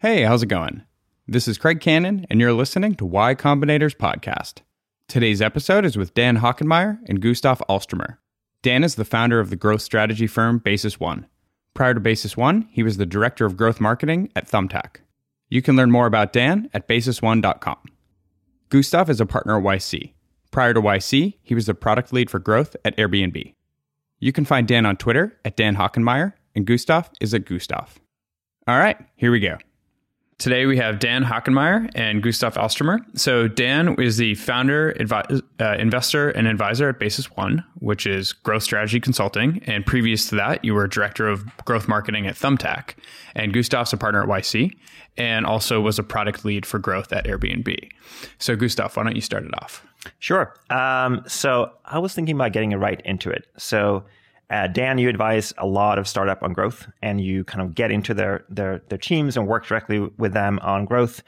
Hey, how's it going? This is Craig Cannon, and you're listening to Y Combinator's podcast. Today's episode is with Dan Hockenmaier and Gustaf Alstromer. Dan is the founder of the growth strategy firm Basis One. Prior to Basis One, he was the director of growth marketing at Thumbtack. You can learn more about Dan at basisone.com. Gustaf is a partner at YC. Prior to YC, he was the product lead for growth at Airbnb. You can find Dan on Twitter at Dan Hockenmaier, and Gustaf is at Gustaf. All right, here we go. Today we have Dan Hockenmaier and Gustaf Alstromer. So Dan is the founder, advi- uh, investor, and advisor at Basis One, which is growth strategy consulting. And previous to that, you were director of growth marketing at Thumbtack. And Gustaf's a partner at YC, and also was a product lead for growth at Airbnb. So Gustaf, why don't you start it off? Sure. Um, so I was thinking about getting right into it. So uh, Dan, you advise a lot of startup on growth, and you kind of get into their their their teams and work directly with them on growth.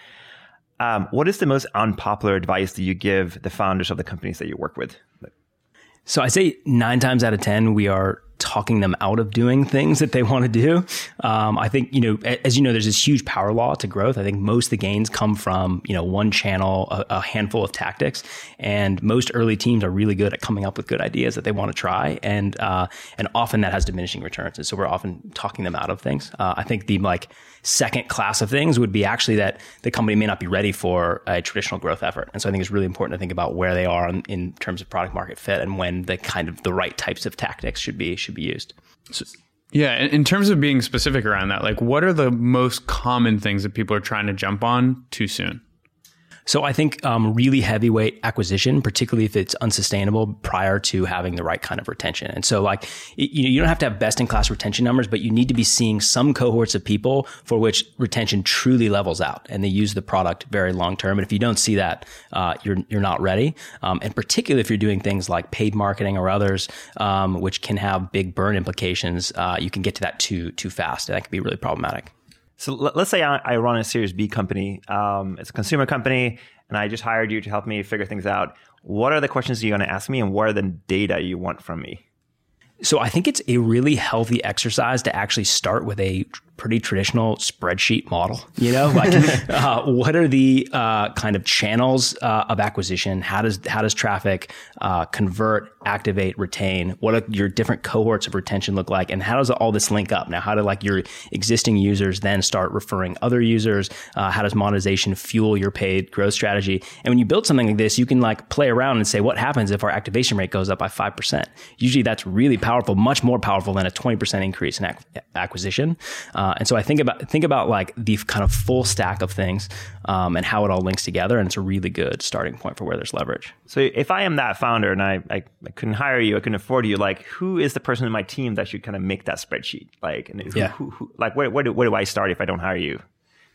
Um, what is the most unpopular advice that you give the founders of the companies that you work with? So I say nine times out of ten, we are talking them out of doing things that they want to do. Um, I think, you know, as you know, there's this huge power law to growth. I think most of the gains come from, you know, one channel, a, a, handful of tactics. And most early teams are really good at coming up with good ideas that they want to try. And, uh, and often that has diminishing returns. And so we're often talking them out of things. Uh, I think the like second class of things would be actually that the company may not be ready for a traditional growth effort. And so I think it's really important to think about where they are in, in terms of product market fit and when the kind of the right types of tactics should be, should be used. So, yeah, in terms of being specific around that, like what are the most common things that people are trying to jump on too soon? So I think um, really heavyweight acquisition, particularly if it's unsustainable prior to having the right kind of retention. And so like you know you don't have to have best in class retention numbers, but you need to be seeing some cohorts of people for which retention truly levels out and they use the product very long term. And if you don't see that, uh, you're you're not ready. Um, and particularly if you're doing things like paid marketing or others, um, which can have big burn implications, uh, you can get to that too too fast, and that can be really problematic. So let's say I, run a Series B company. Um, it's a consumer company, and I just hired you to help me figure things out. What are the questions you're going to ask me, and what are the data you want from me? So I think it's a really healthy exercise to actually start with a pretty traditional spreadsheet model. You know, like uh, what are the uh, kind of channels uh, of acquisition? How does how does traffic uh, convert, activate, retain? What are your different cohorts of retention look like? And how does all this link up? Now, how do like your existing users then start referring other users? Uh, how does monetization fuel your paid growth strategy? And when you build something like this, you can like play around and say, what happens if our activation rate goes up by five percent? Usually, that's really powerful, much more powerful than a twenty percent increase in ac- acquisition. Uh, uh, and so I think about think about like the kind of full stack of things um, and how it all links together, and it's a really good starting point for where there's leverage. So if I am that founder and I, I, I couldn't hire you, I couldn't afford you, like who is the person in my team that should kind of make that spreadsheet? Like, who, yeah. Who, who, like where, where do, where do I start if I don't hire you?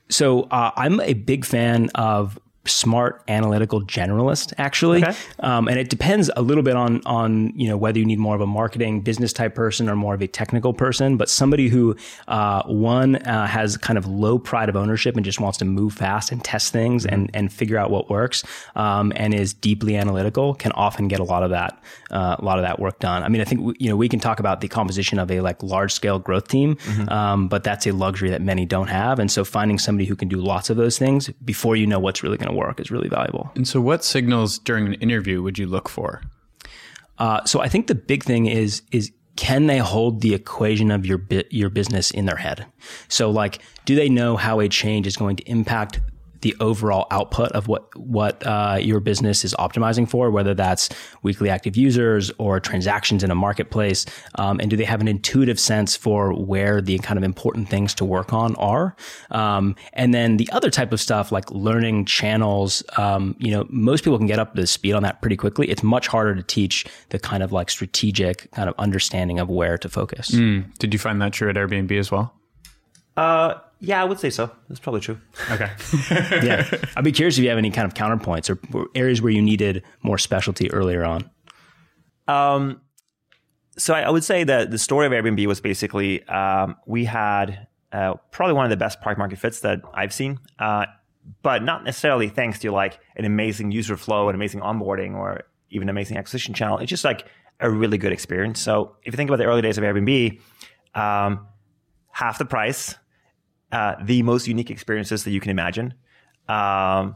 So uh, I'm a big fan of smart analytical generalist actually okay. um, and it depends a little bit on on you know whether you need more of a marketing business type person or more of a technical person but somebody who uh, one uh, has kind of low pride of ownership and just wants to move fast and test things mm-hmm. and and figure out what works um, and is deeply analytical can often get a lot of that uh, a lot of that work done i mean i think we, you know we can talk about the composition of a like large scale growth team mm-hmm. um, but that's a luxury that many don't have and so finding somebody who can do lots of those things before you know what's really going to work is really valuable. And so, what signals during an interview would you look for? Uh, so, I think the big thing is is can they hold the equation of your bit your business in their head? So, like, do they know how a change is going to impact the overall output of what what uh, your business is optimizing for, whether that's weekly active users or transactions in a marketplace, um, and do they have an intuitive sense for where the kind of important things to work on are? Um, and then the other type of stuff like learning channels, um, you know, most people can get up to speed on that pretty quickly. It's much harder to teach the kind of like strategic kind of understanding of where to focus. Mm. Did you find that true at Airbnb as well? Uh, yeah, I would say so. That's probably true. Okay. yeah. I'd be curious if you have any kind of counterpoints or areas where you needed more specialty earlier on. Um, so I, I would say that the story of Airbnb was basically um, we had uh, probably one of the best product market fits that I've seen, uh, but not necessarily thanks to like an amazing user flow, an amazing onboarding, or even amazing acquisition channel. It's just like a really good experience. So if you think about the early days of Airbnb, um, half the price uh, the most unique experiences that you can imagine. Um,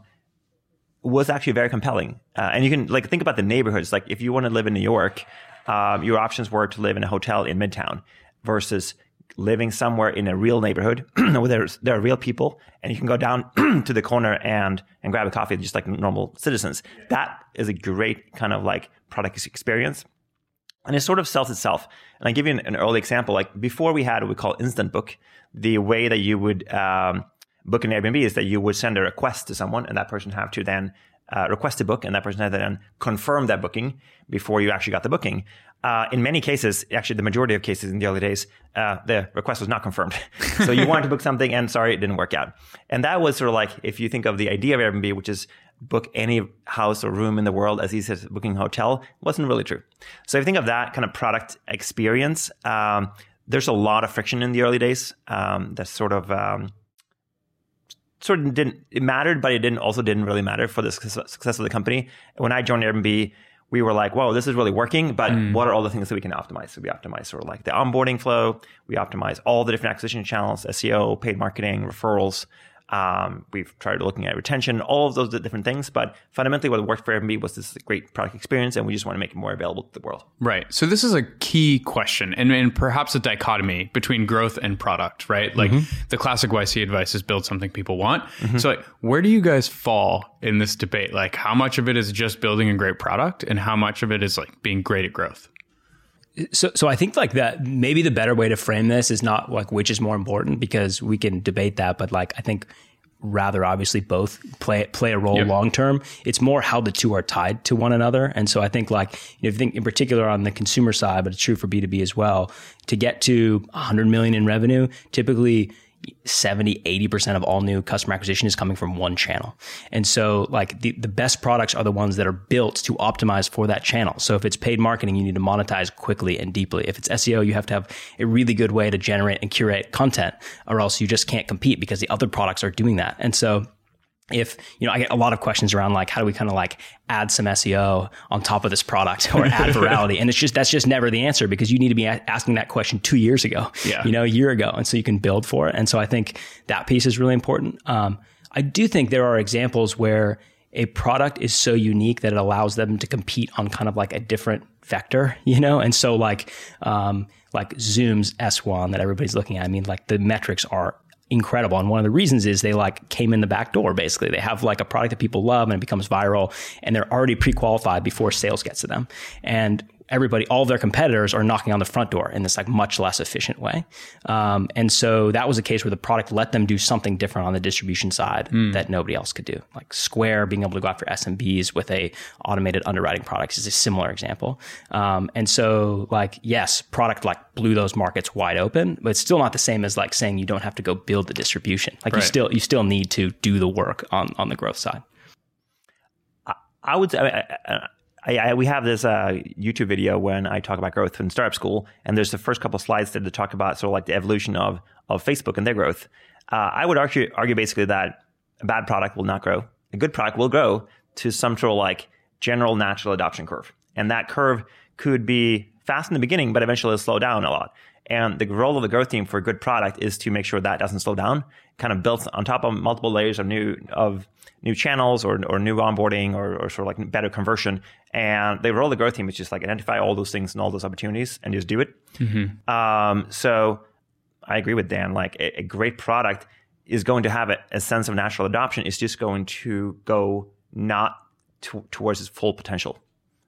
was actually very compelling. Uh, and you can like think about the neighborhoods. Like if you want to live in New York, um, your options were to live in a hotel in Midtown versus living somewhere in a real neighborhood where there's, there are real people and you can go down to the corner and, and grab a coffee just like normal citizens. That is a great kind of like product experience. And it sort of sells itself. And I give you an, an early example. Like before we had what we call instant book, the way that you would um, book an Airbnb is that you would send a request to someone and that person have to then uh, request a book and that person had to then confirm that booking before you actually got the booking. Uh, in many cases, actually the majority of cases in the early days, uh, the request was not confirmed. so you wanted to book something and sorry, it didn't work out. And that was sort of like, if you think of the idea of Airbnb, which is book any house or room in the world as easy as booking a hotel, wasn't really true. So if you think of that kind of product experience, um, there's a lot of friction in the early days. Um, that sort of, um, sort of didn't it mattered, but it didn't also didn't really matter for the success of the company. When I joined Airbnb, we were like, whoa, this is really working, but mm. what are all the things that we can optimize? So we optimize sort of like the onboarding flow, we optimize all the different acquisition channels, SEO, paid marketing, referrals, um, we've tried looking at retention, all of those different things. But fundamentally, what worked for Airbnb was this great product experience, and we just want to make it more available to the world. Right. So this is a key question, and, and perhaps a dichotomy between growth and product. Right. Like mm-hmm. the classic YC advice is build something people want. Mm-hmm. So like, where do you guys fall in this debate? Like, how much of it is just building a great product, and how much of it is like being great at growth? So so I think like that maybe the better way to frame this is not like which is more important because we can debate that, but like I think rather obviously both play play a role yep. long term. It's more how the two are tied to one another. And so I think like you know, if you think in particular on the consumer side, but it's true for B2B as well, to get to 100 million in revenue, typically 70, 80% of all new customer acquisition is coming from one channel. And so like the, the best products are the ones that are built to optimize for that channel. So if it's paid marketing, you need to monetize quickly and deeply. If it's SEO, you have to have a really good way to generate and curate content or else you just can't compete because the other products are doing that. And so if you know i get a lot of questions around like how do we kind of like add some seo on top of this product or add virality? And it's just that's just never the answer because you need to be asking that question two years ago yeah. you know a year ago and so you can build for it. And so i think that piece is really important. Um, i do think there are examples where a product is so unique that it allows them to compete on kind of like a different vector you know? And so like um, like zoom's s1 that everybody's looking at i mean like the metrics are incredible. And one of the reasons is they like came in the back door, basically. They have like a product that people love and it becomes viral and they're already pre-qualified before sales gets to them. And everybody, all their competitors are knocking on the front door in this like much less efficient way. Um, and so that was a case where the product let them do something different on the distribution side mm. that nobody else could do. Like Square being able to go after SMBs with a automated underwriting products is a similar example. Um, and so like, yes, product like blew those markets wide open, but it's still not the same as like saying you don't have to go build the distribution. Like right. you still, you still need to do the work on, on the growth side. I would say, I, I, I, I, we have this uh, YouTube video when I talk about growth in startup school, and there's the first couple slides to talk about sort of like the evolution of of Facebook and their growth. Uh, I would argue argue basically that a bad product will not grow. A good product will grow to some sort of like general natural adoption curve, and that curve could be fast in the beginning, but eventually it'll slow down a lot. And the role of the growth team for a good product is to make sure that doesn't slow down. Kind of built on top of multiple layers of new of new channels or, or new onboarding or, or sort of like better conversion. And they roll the growth team which is just like identify all those things and all those opportunities and just do it. Mm-hmm. Um, so I agree with Dan. Like a, a great product is going to have a, a, sense of natural adoption. It's just going to go not to, towards its full potential.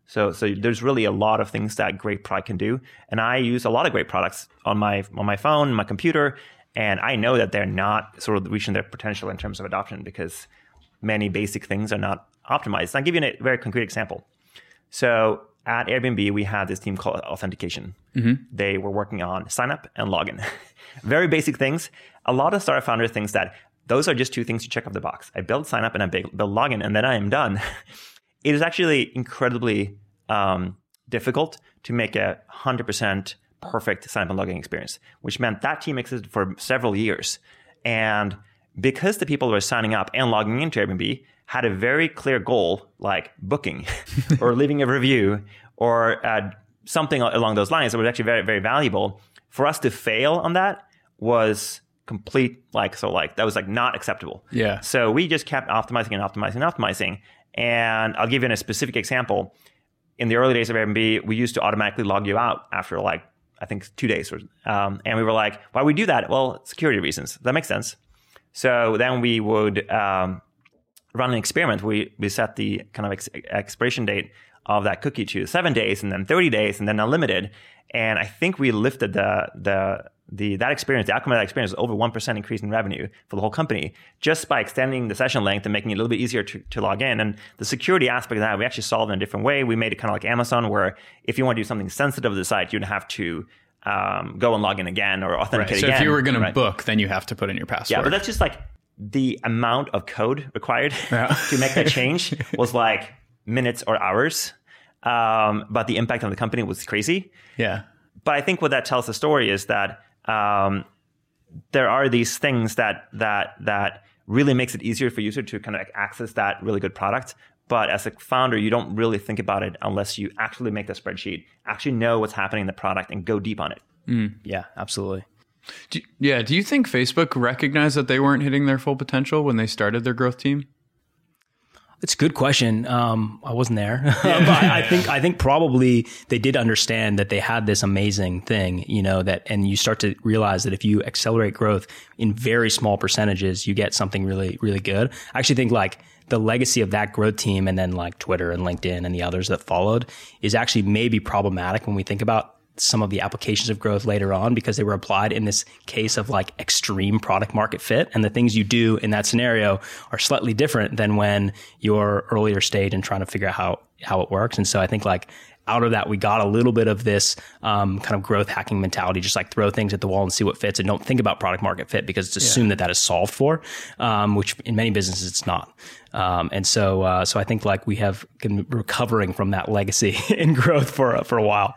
So, so there's really a lot of things that great product can do, and I use a lot of great products on my on my phone, my computer, and I know that they're not sort of reaching their potential in terms of adoption because many basic things are not optimized. I'll give you a very concrete example. So at Airbnb, we had this team called Authentication. Mm-hmm. They were working on sign up and login. very basic things. A lot of startup founders think that those are just two things you check off the box. I build sign up and I build login, and then I am done. it is actually incredibly um, difficult to make a 100% perfect sign up and login experience, which meant that team existed for several years. And because the people who were signing up and logging into Airbnb had a very clear goal, like booking or leaving a review or uh, something along those lines that was actually very, very valuable. For us to fail on that was complete like so like that was like not acceptable. Yeah. So we just kept optimizing and optimizing and optimizing. And I'll give you a specific example. In the early days of Airbnb, we used to automatically log you out after like I think two days. Um, and we were like, why we do that? Well, security reasons. That makes sense. So then we would um, run an experiment. We we set the kind of ex- expiration date of that cookie to seven days, and then thirty days, and then unlimited. And I think we lifted the the the that experience, the outcome of that experience, was over one percent increase in revenue for the whole company just by extending the session length and making it a little bit easier to, to log in. And the security aspect of that, we actually solved in a different way. We made it kind of like Amazon, where if you want to do something sensitive to the site, you'd have to um, go and log in again or authenticate right. So again. if you were going right? to book, then you have to put in your password. Yeah, but that's just like the amount of code required Yeah. to make that change was like minutes or hours. Um, but the impact on the company was crazy. yeah. But I think what that tells the story is that um, there are these things that that that really makes it easier for user to kind of access that really good product. But as a founder, you don't really think about it unless you actually make the spreadsheet, actually know what's happening in the product, and go deep on it. Yeah, absolutely. Do, yeah. Do you think Facebook recognized that they weren't hitting their full potential when they started their growth team? It's a good question. Um, I wasn't there, but I, I think I think probably they did understand that they had this amazing thing, you know, that and you start to realize that if you accelerate growth in very small percentages, you get something really really good. I actually think like the legacy of that growth team and then like Twitter and LinkedIn and the others that followed is actually maybe problematic when we think about some of the applications of growth later on because they were applied in this case of like extreme product market fit. And the things you do in that scenario are slightly different than when you're earlier stage and trying to figure out how, how it works. And so I think like out of that, we got a little bit of this um, kind of growth hacking mentality, just like throw things at the wall and see what fits and don't think about product market fit because it's assumed that that is solved for, um, which in many businesses it's not. Um, and so, uh, so I think like we have been recovering from that legacy in growth for, for a while.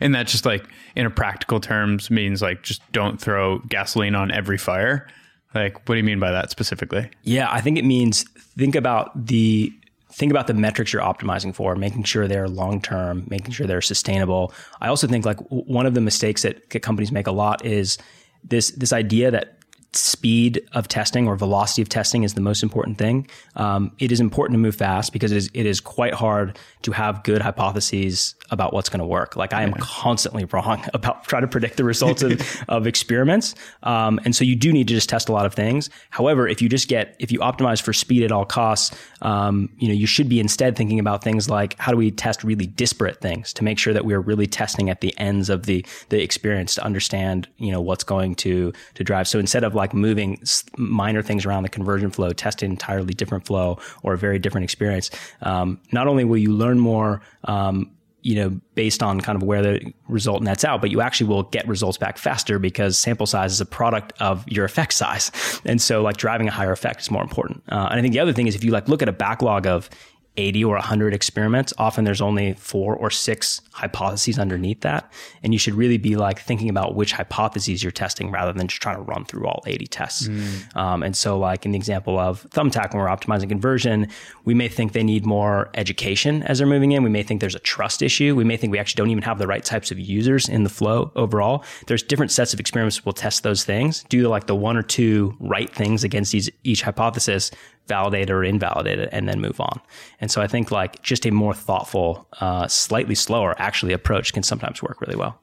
And that just like in a practical terms means like just don't throw gasoline on every fire. Like, what do you mean by that specifically? Yeah, I think it means think about the think about the metrics you're optimizing for, making sure they're long term, making sure they're sustainable. I also think like one of the mistakes that companies make a lot is this this idea that speed of testing or velocity of testing is the most important thing. Um, it is important to move fast because it is, it is quite hard to have good hypotheses about what's going to work. Like I am constantly wrong about trying to predict the results of, of experiments. Um, and so you do need to just test a lot of things. However, if you just get, if you optimize for speed at all costs, um, you know, you should be instead thinking about things like how do we test really disparate things to make sure that we are really testing at the ends of the, the experience to understand, you know, what's going to, to drive. So instead of like moving minor things around the conversion flow, test an entirely different flow or a very different experience, um, not only will you learn more, um, you know, based on kind of where the result nets out, but you actually will get results back faster because sample size is a product of your effect size. And so like driving a higher effect is more important. Uh, and I think the other thing is if you like look at a backlog of 80 or 100 experiments, often there's only four or six hypotheses underneath that. And you should really be like thinking about which hypotheses you're testing rather than just trying to run through all 80 tests. Um, and so, like in the example of Thumbtack, when we're optimizing conversion, we may think they need more education as they're moving in. We may think there's a trust issue. We may think we actually don't even have the right types of users in the flow overall. There's different sets of experiments. We'll test those things, do like the one or two right things against each, each hypothesis, validate it or invalidate it, and then move on. And so I think like just a more thoughtful, uh, slightly slower actually approach can sometimes work really well.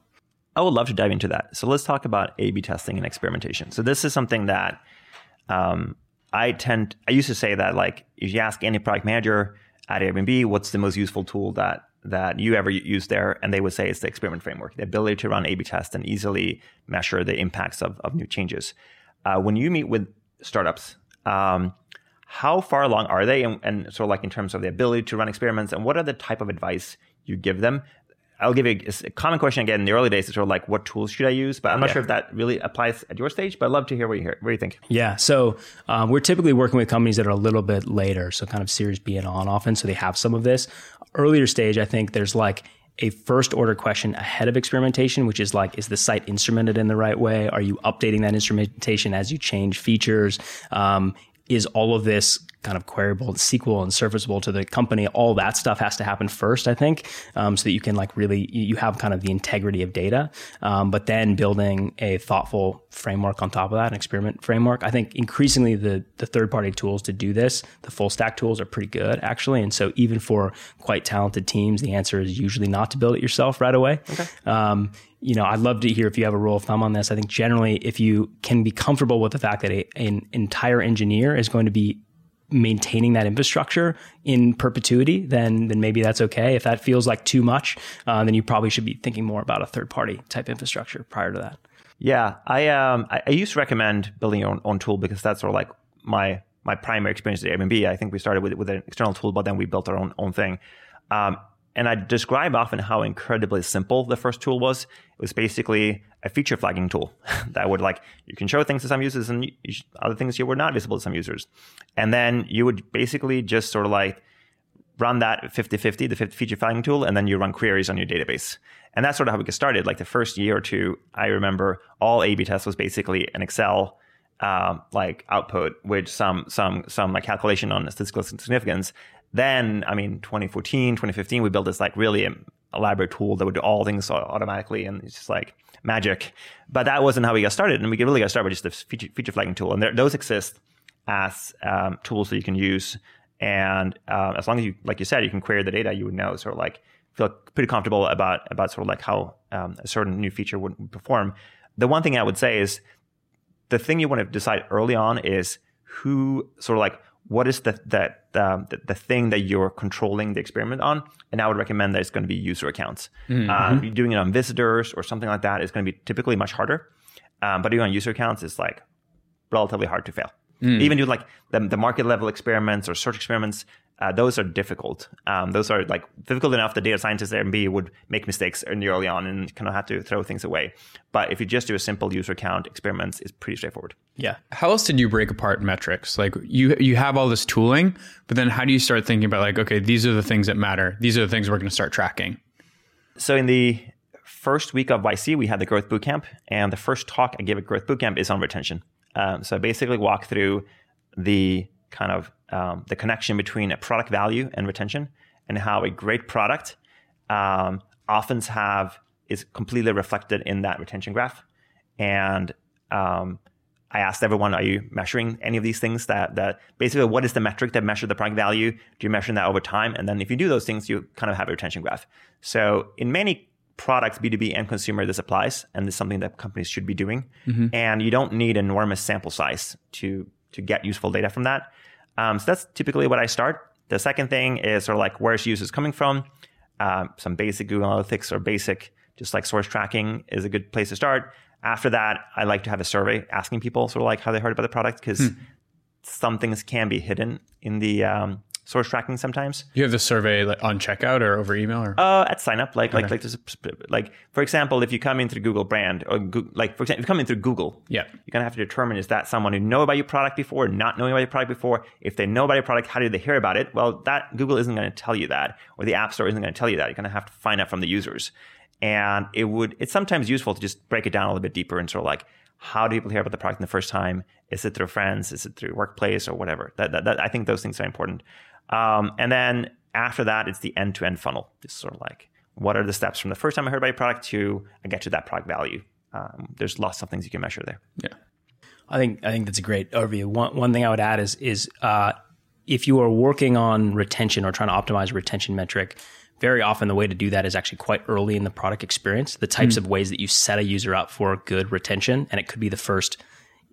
I would love to dive into that. So let's talk about A/B testing and experimentation. So this is something that um, I tend. I used to say that like if you ask any product manager at Airbnb, what's the most useful tool that that you ever use there, and they would say it's the experiment framework, the ability to run A/B tests and easily measure the impacts of, of new changes. Uh, when you meet with startups, um, how far along are they, and, and sort of like in terms of the ability to run experiments, and what are the type of advice you give them? I'll give you a, common question again in the early days. It's sort of like, what tools should I use? But I'm not Yeah. sure if that really applies at your stage. But I'd love to hear what you hear. What do you think? Yeah. So um, we're typically working with companies that are a little bit later, so kind of Series B and on often. So they have some of this. Earlier stage, I think there's like a first order question ahead of experimentation, which is like, is the site instrumented in the right way? Are you updating that instrumentation as you change features? Um, is all of this kind of queryable and SQL and serviceable to the company, all that stuff has to happen first, I think, um, so that you can like really you have kind of the integrity of data. Um, but then building a thoughtful framework on top of that, an experiment framework. I think increasingly the the third party tools to do this, the full stack tools are pretty good actually. And so even for quite talented teams, the answer is usually not to build it yourself right away. Okay. Um, you know, I'd love to hear if you have a rule of thumb on this. I think generally, if you can be comfortable with the fact that a, an entire engineer is going to be maintaining that infrastructure in perpetuity, then then maybe that's okay. If that feels like too much, uh, then you probably should be thinking more about a third party type infrastructure prior to that. Yeah, I um I, I used to recommend building your own, own tool because that's sort of like my my primary experience at Airbnb. I think we started with with an external tool, but then we built our own own thing. Um, and I describe often how incredibly simple the first tool was. It was basically a feature flagging tool that would like you can show things to some users and other things you were not visible to some users, and then you would basically just sort of like run that 50-50, the feature flagging tool, and then you run queries on your database. And that's sort of how we get started. Like the first year or two, I remember all A/B tests was basically an Excel uh, like output with some some some like calculation on statistical significance. Then, I mean, 2014, 2015, we built this like really elaborate tool that would do all things automatically, and it's just like magic. But that wasn't how we got started, and we really got started with just this feature, feature flagging tool, and there, those exist as um, tools that you can use. And uh, as long as you, like you said, you can query the data, you would know sort of like feel pretty comfortable about about sort of like how um, a certain new feature would perform. The one thing I would say is the thing you want to decide early on is who sort of like what is the that um, the, the, thing that you're controlling the experiment on and i would recommend that it's going to be user accounts mm-hmm. um, you're doing it on visitors or something like that is going to be typically much harder um, but doing on user accounts is like relatively hard to fail mm. even do like the, the market level experiments or search experiments uh, those are difficult. Um, those are like difficult enough that data scientists at Airbnb would make mistakes early on and kind of have to throw things away. But if you just do a simple user count experiments, it's pretty straightforward. Yeah. How else did you break apart metrics? Like you you have all this tooling, but then how do you start thinking about like, okay, these are the things that matter. These are the things we're going to start tracking. So in the first week of YC, we had the growth bootcamp, and the first talk I gave at growth bootcamp is on retention. Um, so I basically walk through the kind of um, the connection between a product value and retention, and how a great product um, often have is completely reflected in that retention graph. And um, I asked everyone, are you measuring any of these things? That that basically, what is the metric that measure the product value? Do you measure that over time? And then if you do those things, you kind of have a retention graph. So in many products, B2B and consumer, this applies, and it's something that companies should be doing. Mm-hmm. And you don't need enormous sample size to to get useful data from that. Um, so that's typically what I start. The second thing is sort of like where's users coming from? Um, some basic Google Analytics or basic just like source tracking is a good place to start. After that, I like to have a survey asking people sort of like how they heard about the product because hmm. some things can be hidden in the um, source tracking sometimes. You have the survey like, on checkout or over email or uh, at sign up. Like okay. like like this, like for example, if you come in through Google brand or Google, like for example, if you come in through Google, yeah, you're gonna have to determine is that someone who know about your product before, not knowing about your product before. If they know about your product, how did they hear about it? Well, that Google isn't going to tell you that, or the App Store isn't going to tell you that. You're going to have to find out from the users, and it would it's sometimes useful to just break it down a little bit deeper and sort of like how do people hear about the product in the first time? Is it through friends? Is it through workplace or whatever? That, that, that I think those things are important. Um, and then after that, it's the end to end funnel. Just sort of like what are the steps from the first time I heard about your product to I get to that product value. Um, there's lots of things you can measure there. Yeah, I think I think that's a great overview. One one thing I would add is is uh, if you are working on retention or trying to optimize a retention metric, very often the way to do that is actually quite early in the product experience. The types mm. of ways that you set a user up for good retention, and it could be the first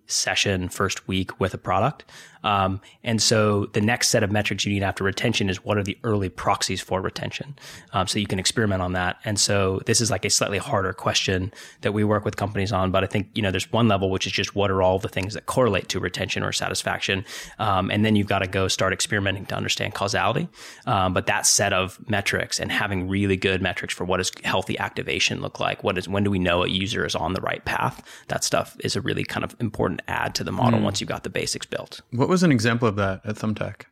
session, first week with a product. Um, and so the next set of metrics you need after retention is what are the early proxies for retention? Um, so you can experiment on that. And so this is like a slightly harder question that we work with companies on. But I think, you know, there's one level, which is just what are all the things that correlate to retention or satisfaction? Um, and then you've got to go start experimenting to understand causality. Um, but that set of metrics and having really good metrics for what does healthy activation look like? What is, when do we know a user is on the right path? That stuff is a really kind of important add to the model mm. once you've got the basics built. What was an example of that at Thumbtack?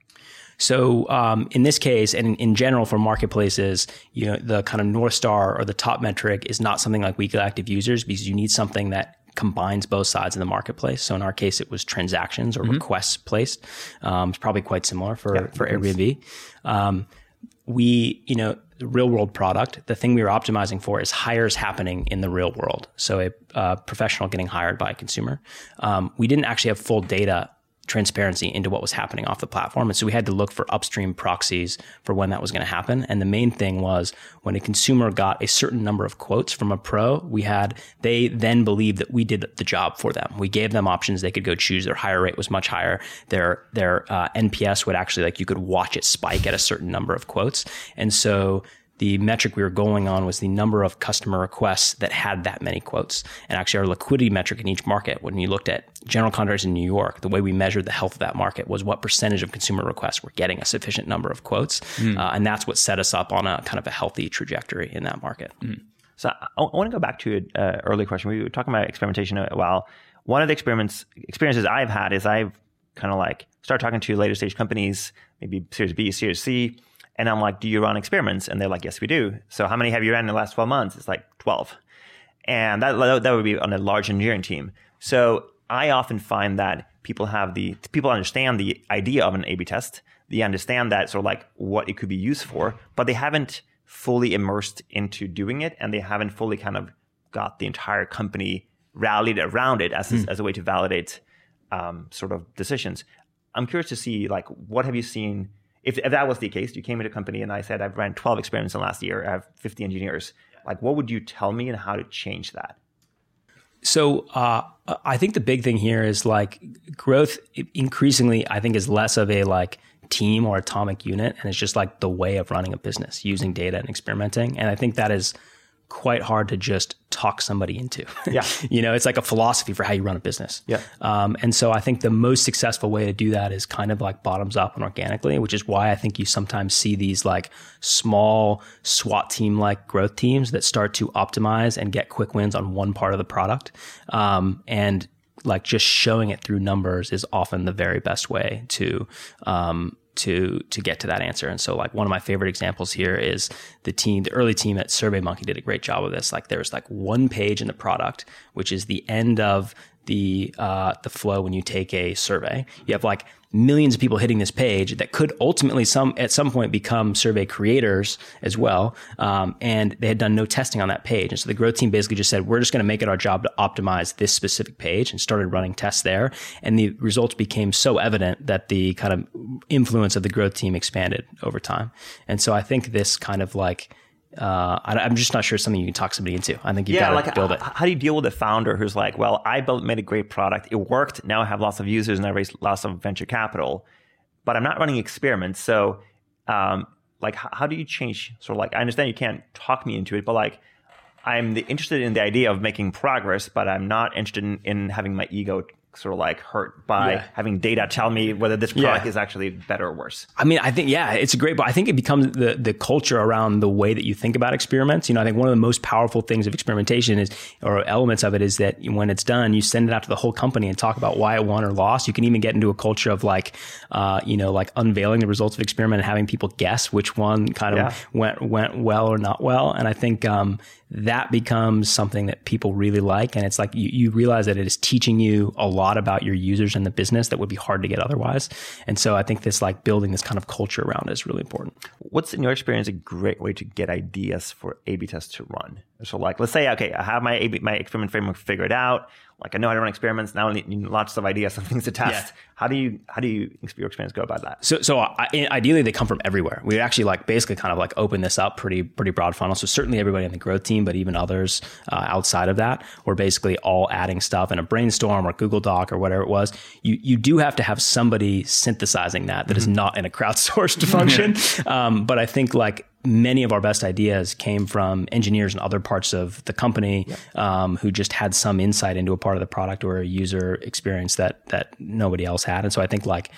So um, in this case, and in general for marketplaces, you know, the kind of north star or the top metric is not something like weekly active users because you need something that combines both sides of the marketplace. So in our case, it was transactions or mm-hmm. requests placed. Um, it's probably quite similar for yeah, for Airbnb. Um, we, you know, the real world product, the thing we were optimizing for is hires happening in the real world. So a uh, professional getting hired by a consumer. Um, we didn't actually have full data transparency into what was happening off the platform. And so we had to look for upstream proxies for when that was going to happen. And the main thing was when a consumer got a certain number of quotes from a pro, we had, they then believed that we did the job for them. We gave them options. They could go choose. Their higher rate was much higher. Their, their uh, NPS would actually like, you could watch it spike at a certain number of quotes. And so the metric we were going on was the number of customer requests that had that many quotes. And actually, our liquidity metric in each market, when you looked at general contractors in New York, the way we measured the health of that market was what percentage of consumer requests were getting a sufficient number of quotes. Mm. Uh, and that's what set us up on a kind of a healthy trajectory in that market. Mm. So I, I, want to go back to an uh, early question. We were talking about experimentation a while. One of the experiments experiences I've had is I've kind of like started talking to later stage companies, maybe Series B, Series C, and I'm like, do you run experiments? And they're like, yes, we do. So how many have you ran in the last 12 months? It's like 12. And that, that would be on a large engineering team. So I often find that people have the, people understand the idea of an A-B test. They understand that sort of like what it could be used for, but they haven't fully immersed into doing it. And they haven't fully kind of got the entire company rallied around it as, mm. as a way to validate um, sort of decisions. I'm curious to see like, what have you seen if, if that was the case, you came into a company and I said, I've ran 12 experiments in the last year, I have 50 engineers, like what would you tell me and how to change that? So uh, I think the big thing here is like growth increasingly, I think, is less of a like team or atomic unit. And it's just like the way of running a business using data and experimenting. And I think that is quite hard to just talk somebody into. Yeah. you know, it's like a philosophy for how you run a business. Yeah. Um, and so I think the most successful way to do that is kind of like bottoms up and organically, which is why I think you sometimes see these like small SWAT team like growth teams that start to optimize and get quick wins on one part of the product. Um, and like just showing it through numbers is often the very best way to um, to to get to that answer. And so like one of my favorite examples here is the team, the early team at SurveyMonkey did a great job of this. Like there's like one page in the product, which is the end of the uh, the flow when you take a survey. You have like millions of people hitting this page that could ultimately some at some point become survey creators as well. Um, and they had done no testing on that page, and so the growth team basically just said, "We're just going to make it our job to optimize this specific page," and started running tests there. And the results became so evident that the kind of influence of the growth team expanded over time. And so I think this kind of like uh, I, am just not sure it's something you can talk somebody into. I think you yeah, got to like, build it. How do you deal with a founder who's like, well, I built, made a great product. It worked. Now I have lots of users and I raised lots of venture capital, but I'm not running experiments. So, um, like, how, how, do you change? Sort of like, I understand you can't talk me into it, but like, I'm the, interested in the idea of making progress, but I'm not interested in, in having my ego sort of like hurt by yeah. having data tell me whether this product yeah. is actually better or worse. I mean, I think yeah, it's a great, but I think it becomes the the culture around the way that you think about experiments. You know, I think one of the most powerful things of experimentation is, or elements of it, is that when it's done, you send it out to the whole company and talk about why it won or lost. You can even get into a culture of like, uh, you know, like unveiling the results of experiment and having people guess which one kind of yeah. went went well or not well. And I think um, that becomes something that people really like. And it's like you, you realize that it is teaching you a lot about your users and the business that would be hard to get otherwise. And so I think this like building this kind of culture around it is really important. What's in your experience a great way to get ideas for A B tests to run? So like let's say, okay, I have my A B my experiment framework figured out like I know how to run experiments. Now I need lots of ideas and things to test. Yeah. How do you how do you your experience go about that? So so I, ideally they come from everywhere. We actually like basically kind of like open this up pretty pretty broad funnel. So certainly everybody on the growth team, but even others uh, outside of that, we're basically all adding stuff in a brainstorm or Google Doc or whatever it was. You you do have to have somebody synthesizing that that mm-hmm. is not in a crowdsourced function. um, but I think like many of our best ideas came from engineers in other parts of the company um, who just had some insight into a part of the product or a user experience that that nobody else had. And so I think like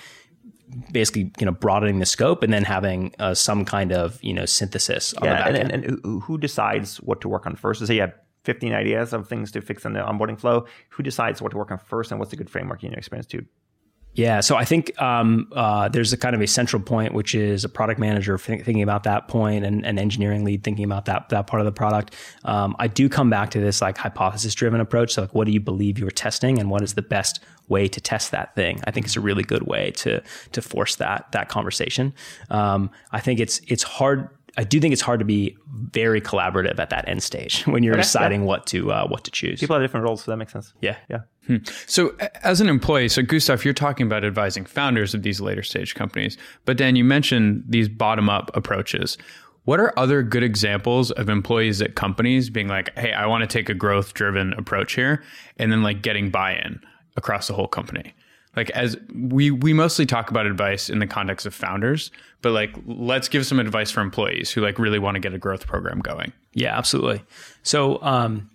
basically you know broadening the scope and then having uh, some kind of you know synthesis on yeah, the back and, end. and who decides what to work on first? Say you have 15 ideas of things to fix in the onboarding flow. Who decides what to work on first and what's a good framework in your experience to Yeah, so I think um, uh, there's a kind of a central point, which is a product manager think, thinking about that point, and an engineering lead thinking about that that part of the product. Um, I do come back to this like hypothesis driven approach. So like, what do you believe you're testing, and what is the best way to test that thing? I think it's a really good way to to force that that conversation. Um, I think it's it's hard I do think it's hard to be very collaborative at that end stage when you're okay, deciding yeah. what to uh, what to choose. People have different roles, so that makes sense. Yeah, yeah. Hmm. So, as an employee, so Gustaf, you're talking about advising founders of these later stage companies, but Dan, you mentioned these bottom up approaches. What are other good examples of employees at companies being like, "Hey, I want to take a growth driven approach here," and then like getting buy in across the whole company? Like as we we mostly talk about advice in the context of founders but like let's give some advice for employees who like really want to get a growth program going. Yeah absolutely. So um,